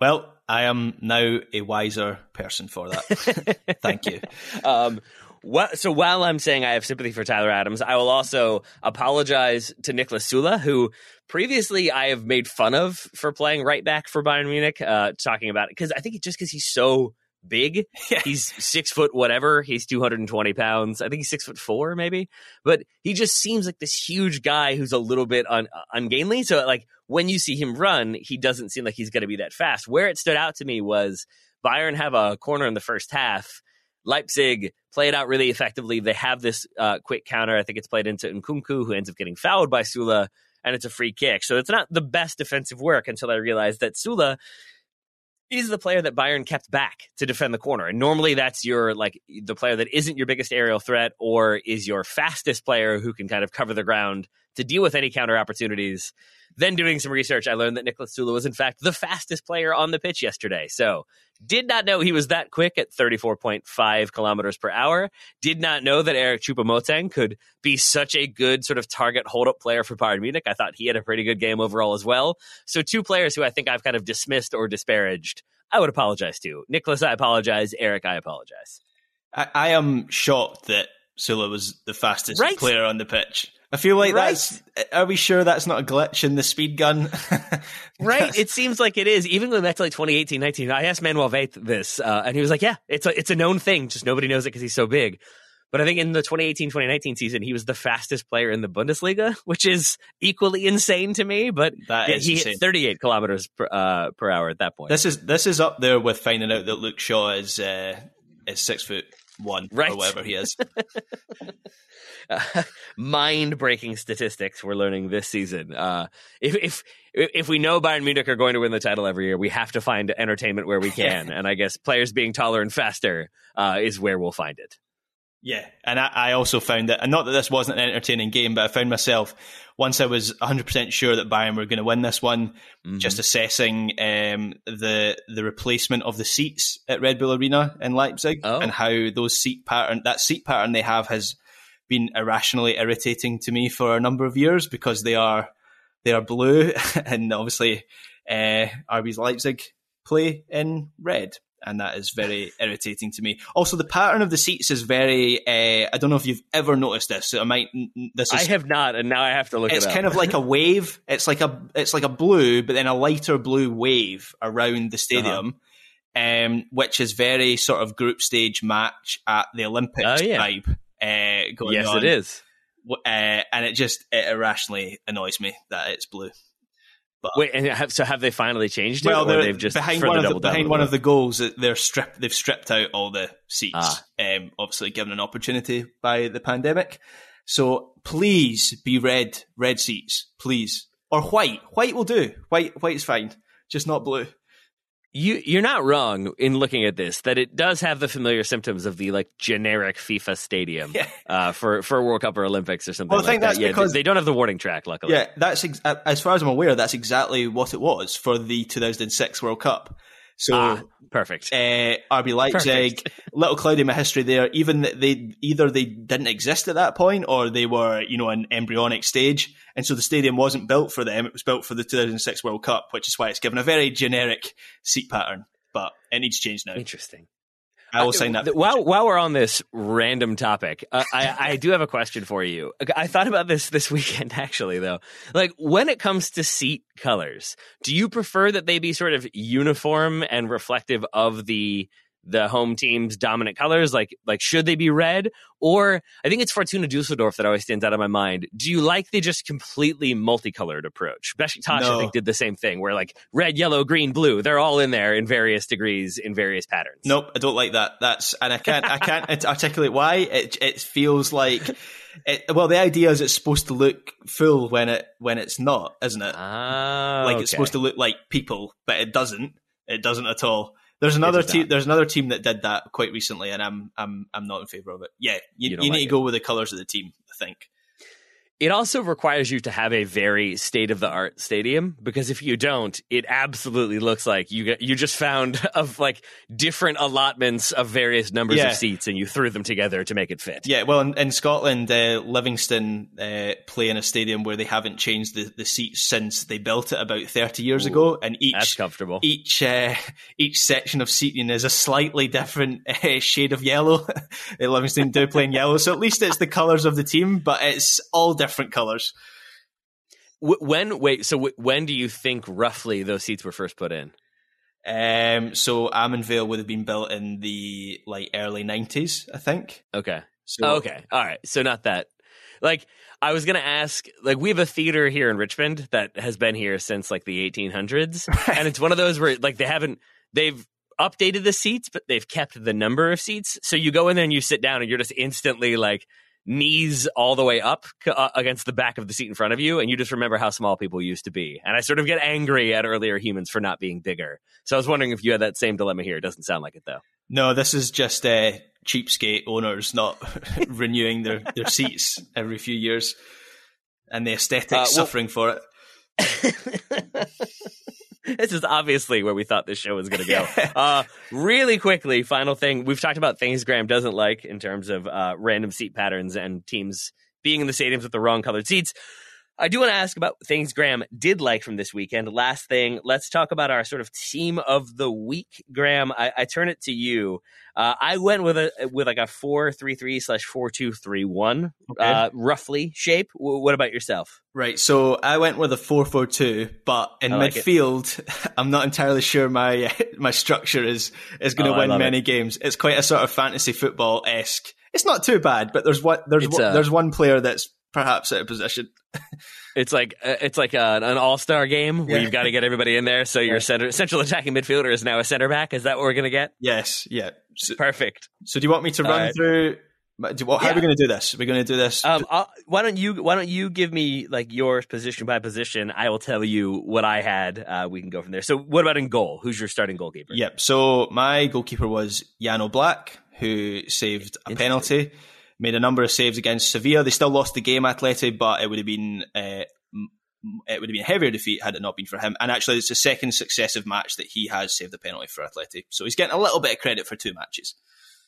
Well, I am now a wiser person for that. Thank you. Um, so while I'm saying I have sympathy for Tyler Adams, I will also apologize to Niklas Süle, who previously I have made fun of for playing right back for Bayern Munich, uh, talking about it because I think it's just because he's so big, yeah. he's six foot whatever, he's 220 pounds. I think he's six foot four maybe, but he just seems like this huge guy who's a little bit un- ungainly. So like when you see him run, he doesn't seem like he's going to be that fast. Where it stood out to me was Bayern have a corner in the first half Leipzig play it out really effectively. They have this uh, quick counter. I think it's played into Nkunku, who ends up getting fouled by Süle, and it's a free kick. So it's not the best defensive work until I realized that Süle is the player that Bayern kept back to defend the corner. And normally that's your like the player that isn't your biggest aerial threat or is your fastest player who can kind of cover the ground to deal with any counter opportunities. Then doing some research, I learned that Niklas Süle was in fact the fastest player on the pitch yesterday. So did not know he was that quick at 34.5 kilometers per hour. Did not know that Eric Choupo-Moting could be such a good sort of target hold-up player for Bayern Munich. I thought he had a pretty good game overall as well. So two players who I think I've kind of dismissed or disparaged. I would apologize to. Nicholas, I apologize. Eric, I apologize. I, I am shocked that Süle was the fastest right? player on the pitch. I feel like right. that's. Are we sure that's not a glitch in the speed gun? right. It seems like it is. Even going back to like 2018, 19, I asked Manuel Veth this, uh, and he was like, "Yeah, it's a it's a known thing. Just nobody knows it because he's so big." But I think in the 2018 2019 season, he was the fastest player in the Bundesliga, which is equally insane to me. But that is he insane. hit 38 kilometers per, uh, per hour at that point. This is this is up there with finding out that Luke Shaw is uh, is six foot one right. or whatever he is. uh, mind breaking statistics we're learning this season. Uh, if if if we know Bayern Munich are going to win the title every year, we have to find entertainment where we can, and I guess players being taller and faster uh, is where we'll find it. Yeah, and I, I, also found that, and not that this wasn't an entertaining game, but I found myself once I was 100% sure that Bayern were going to win this one, mm-hmm. just assessing um, the the replacement of the seats at Red Bull Arena in Leipzig oh. and how those seat pattern that seat pattern they have has been irrationally irritating to me for a number of years because they are they are blue and obviously uh, RB's Leipzig play in red. And that is very irritating to me. Also, the pattern of the seats is very. Uh, I don't know if you've ever noticed this. So I might. This is, I have not, and now I have to look. It's it kind of like a wave. It's like a. It's like a blue, but then a lighter blue wave around the stadium. Uh-huh. Um, which is very sort of group stage match at the Olympics oh, yeah. vibe uh, going yes, on. Yes, it is. Uh, and it just it irrationally annoys me that it's blue. But, Wait, and have, so have they finally changed it? Well, they've just behind one of the, behind one of the goals, they're stripped. They've stripped out all the seats. Ah. Um, obviously, given an opportunity by the pandemic. So please be red, red seats, please, or white. White will do. White, white's fine, just not blue. You you're not wrong in looking at this that it does have the familiar symptoms of the like generic FIFA stadium yeah. uh, for for World Cup or Olympics or something. Well, I think like that's that. because yeah, they don't have the warning track. Luckily, yeah, that's ex- as far as I'm aware, that's exactly what it was for the 2006 World Cup. So ah, perfect. Uh, RB Leipzig, perfect. little cloudy my history there. Even they either they didn't exist at that point, or they were you know an embryonic stage, and so the stadium wasn't built for them. It was built for the 2006 World Cup, which is why it's given a very generic seat pattern. But it needs change now. Interesting. I will say that. While while we're on this random topic, uh, I I do have a question for you. I thought about this this weekend actually, though. Like when it comes to seat colors, do you prefer that they be sort of uniform and reflective of the the home team's dominant colors? Like, like should they be red? Or I think it's Fortuna Dusseldorf that always stands out of my mind. Do you like the just completely multicolored approach? Besiktas, no. I think, did the same thing where like red, yellow, green, blue, they're all in there in various degrees in various patterns. Nope, I don't like that. That's and I can't I can't articulate why. It it feels like. It, well, the idea is it's supposed to look full when it when it's not, isn't it? Ah, like okay. it's supposed to look like people, but it doesn't. It doesn't at all. There's another team. There's another team that did that quite recently, and I'm I'm I'm not in favor of it. Yeah, you, you, you need to go with the colors of the team. I think. It also requires you to have a very state of the art stadium because if you don't, it absolutely looks like you get, you just found of like different allotments of various numbers yeah. of seats and you threw them together to make it fit. Yeah, well, in, in Scotland, uh, Livingston uh, play in a stadium where they haven't changed the, the seats since they built it about thirty years Ooh, ago, and each that's comfortable. Each uh, each section of seating is a slightly different uh, shade of yellow. Livingston do play in yellow, so at least it's the colours of the team, but it's all different different colors. When wait, so when do you think roughly those seats were first put in? Um, so Almondvale would have been built in the like early nineties, I think. Okay. So, oh, okay. All right. So not that. Like I was gonna ask, like we have a theater here in Richmond that has been here since like the 1800s, and it's one of those where like they haven't they've updated the seats, but they've kept the number of seats. So you go in there and you sit down, and you're just instantly like knees all the way up uh, against the back of the seat in front of you, and you just remember how small people used to be. And I sort of get angry at earlier humans for not being bigger. So I was wondering if you had that same dilemma here. It doesn't sound like it though. No, this is just uh, cheapskate owners not renewing their, their seats every few years, and the aesthetics uh, well, suffering for it. this is obviously where we thought this show was going to go. uh, really quickly, final thing. We've talked about things Graham doesn't like in terms of uh, random seat patterns and teams being in the stadiums with the wrong colored seats. I do want to ask about things Graham did like from this weekend. Last thing, let's talk about our sort of team of the week. Graham, I, I turn it to you. Uh, I went with a with like a four three three slash four two three one, uh, roughly shape. W- what about yourself? Right, so I went with a four four two, but in like midfield, I'm not entirely sure my my structure is is going to oh, win many it. games. It's quite a sort of fantasy football esque. It's not too bad, but there's what there's one, a, there's one player that's perhaps out of position. it's like uh, it's like a, an all star game where yeah. you've got to get everybody in there. So your center, central attacking midfielder is now a center back. Is that what we're going to get? Yes. Yeah. So, Perfect. So do you want me to run right. through? Do, well, how yeah. are we going to do this? We're going to do this. Um, why don't you Why don't you give me like yours position by position? I will tell you what I had. Uh, we can go from there. So, what about in goal? Who's your starting goalkeeper? Yep. So my goalkeeper was Jan Oblak, who saved a penalty made a number of saves against Sevilla. They still lost the game, Atleti, but it would have been uh, it would have been a heavier defeat had it not been for him. And actually, it's the second successive match that he has saved the penalty for Atleti, so he's getting a little bit of credit for two matches.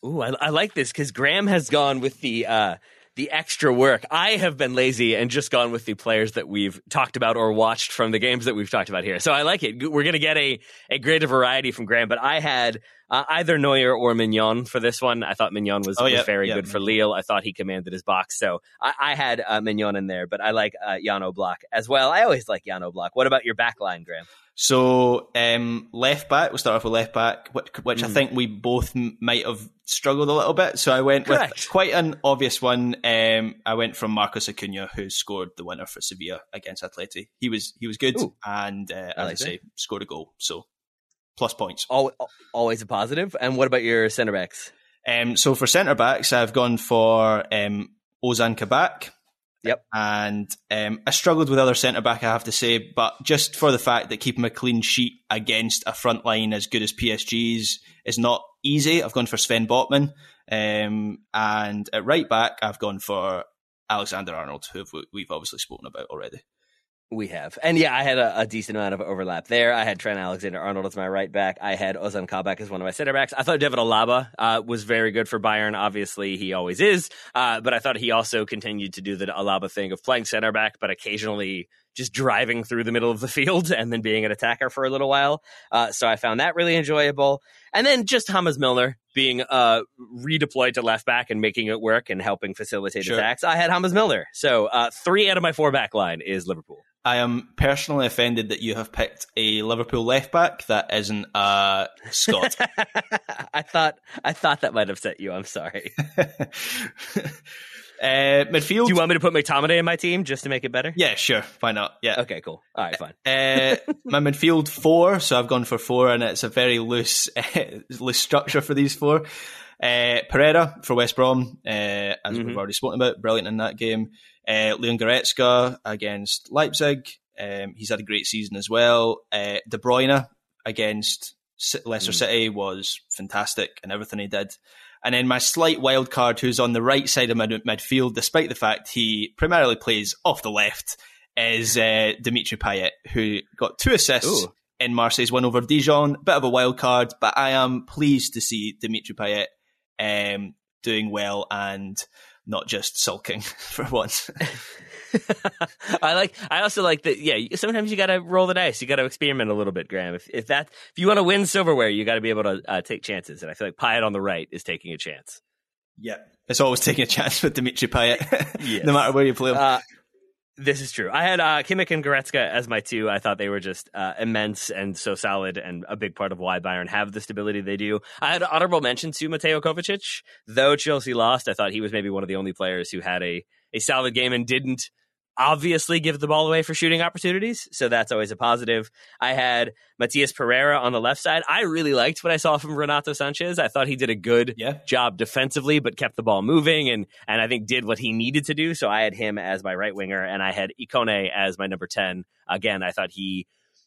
Ooh, I, I like this because Graham has gone with the. Uh, the extra work. I have been lazy and just gone with the players that we've talked about or watched from the games that we've talked about here. So I like it. We're going to get a, a greater variety from Graham, but I had Uh, either Neuer or Maignan for this one. I thought Maignan was, Oh, was very yeah, good for Lille. I thought he commanded his box. So I, I had uh, Maignan in there, but I like uh, Jan Oblak as well. I always like Jan Oblak. What about your back line, Graham? So um, left back, we'll start off with left back, which, which I Mm. think we both m- might have struggled a little bit. So I went Correct. with quite an obvious one. Um, I went from Marcos Acuna, who scored the winner for Sevilla against Atleti. He was he was good, Ooh. and uh, I as like I say, scored a goal. So plus points. Al- always a positive. And what about your center backs? Um, so for centre backs, I've gone for um, Ozan Kabak. Yep. And um, I struggled with other centre back, I have to say, but just for the fact that keeping a clean sheet against a front line as good as PSG's is not easy, I've gone for Sven Botman. Um, and at right back, I've gone for Alexander Arnold, who we've obviously spoken about already. We have. And yeah, I had a, a decent amount of overlap there. I had Trent Alexander Arnold as my right back. I had Ozan Kabak as one of my center backs. I thought David Alaba uh, was very good for Bayern. Obviously, he always is. Uh, but I thought he also continued to do the Alaba thing of playing center back, but occasionally just driving through the middle of the field and then being an attacker for a little while. Uh, so I found that really enjoyable. And then just James Milner being uh, redeployed to left back and making it work and helping facilitate Sure. attacks. I had James Milner. So uh, three out of my four back line is Liverpool. I am personally offended that you have picked a Liverpool left back that isn't uh, Scott. I thought I thought that might upset you. I'm sorry. uh, midfield. Do you want me to put McTominay in my team just to make it better? yeah, sure. Why not? Yeah. Okay, cool. All right, fine. Uh, my midfield four, so I've gone for four, and it's a very loose, loose structure for these four. Uh, Pereira for West Brom, uh, as Mhm. we've already spoken about, brilliant in that game. Uh, Leon Goretzka against Leipzig, um, he's had a great season as well. Uh, De Bruyne against Leicester Mm. City was fantastic and everything he did. And then my slight wild card, who's on the right side of mid- midfield, despite the fact he primarily plays off the left, is uh, Dimitri Payet, who got two assists Ooh. in Marseille's win over Dijon. Bit of a wild card, but I am pleased to see Dimitri Payet um, doing well and not just sulking for once. I like. I also like that. Yeah, sometimes you got to roll the dice. You got to experiment a little bit, Graham. If, if that if you want to win silverware, you got to be able to uh, take chances. And I feel like Payet on the right is taking a chance. yeah, it's always taking a chance with Dimitri Payet, Yes. no matter where you play him. Uh, this is true. I had uh, Kimmich and Goretzka as my two. I thought they were just uh, immense and so solid, and a big part of why Bayern have the stability they do. I had honorable mention to Mateo Kovacic, though Chelsea lost. I thought he was maybe one of the only players who had a a solid game and didn't obviously give the ball away for shooting opportunities. So that's always a positive. I had Matias Pereira on the left side. I really liked what I saw from Renato Sanches. I thought he did a good yeah, job defensively, but kept the ball moving and and I think did what he needed to do. So I had him as my right winger, and I had Ikone as my number ten. Again, I thought he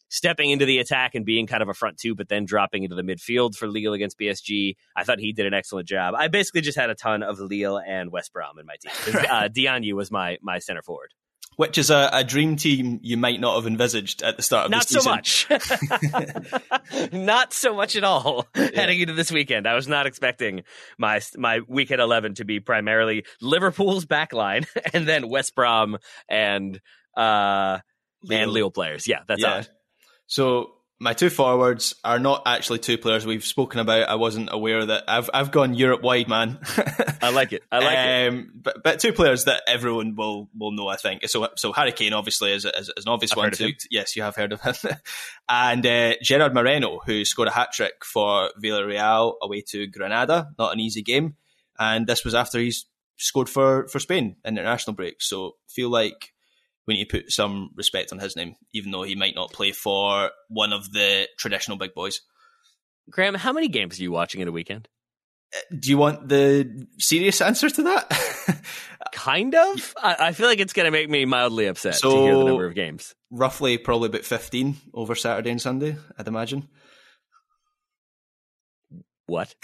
stepping into the attack and being kind of a front two, but then dropping into the midfield for Lille against PSG. I thought he did an excellent job. I basically just had a ton of Lille and West Brom in my team. 'Cause, Uh, was my my center forward. Which is a, a dream team you might not have envisaged at the start of this season. Not so much. not so much at all. Heading into this weekend, I was not expecting my my weekend eleven to be primarily Liverpool's backline and then West Brom and uh and Lille players. Yeah, that's yeah. odd. So my two forwards are not actually two players we've spoken about. I wasn't aware that I've I've gone Europe wide, man. I like it. I like it. um, But but two players that everyone will will know. I think so. So Harry Kane obviously is, is, is an obvious I've one heard of too. Yes, you have heard of him. and uh, Gerard Moreno, who scored a hat trick for Villarreal away to Granada. Not an easy game, and this was after he's scored for for Spain in international break. So feel like we need to put some respect on his name, even though he might not play for one of the traditional big boys. Graham, how many games are you watching in a weekend? Uh, do you want the serious answer to that? Kind of. I, I feel like it's going to make me mildly upset to hear the number of games. Roughly, probably about 15 over Saturday and Sunday, I'd imagine. What?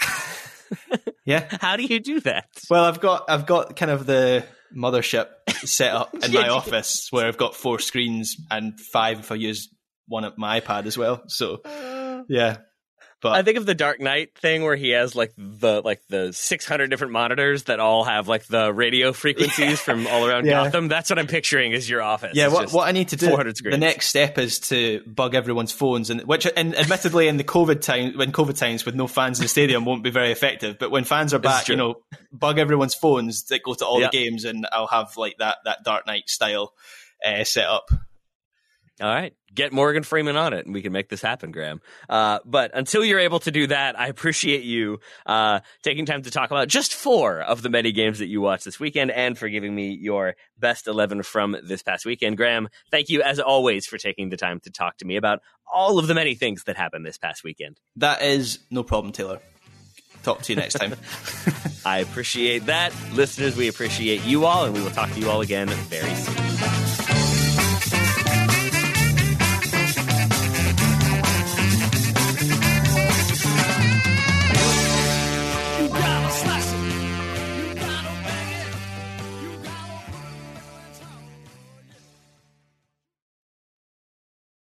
Yeah. How do you do that? Well, I've got I've got kind of the mothership set up in my office where I've got four screens and five if I use one at my iPad as well. So, uh, yeah. But I think of the Dark Knight thing where he has like the like the 600 different monitors that all have like the radio frequencies from all around Yeah. Gotham. That's what I'm picturing is your office. Yeah, what, what I need to do, 400 screens. the next step is to bug everyone's phones, and which, and admittedly, in the COVID time, when COVID times with no fans in the stadium, won't be very effective. But when fans are back, you know, bug everyone's phones that go to all Yeah. the games, and I'll have like that that Dark Knight style uh, set up. All right. Get Morgan Freeman on it and we can make this happen, Graham. Uh, but until you're able to do that, I appreciate you uh, taking time to talk about just four of the many games that you watched this weekend and for giving me your best 11 from this past weekend. Graham, thank you as always for taking the time to talk to me about all of the many things that happened this past weekend. That is no problem, Taylor. Talk to you next time. I appreciate that. Listeners, we appreciate you all and we will talk to you all again very soon.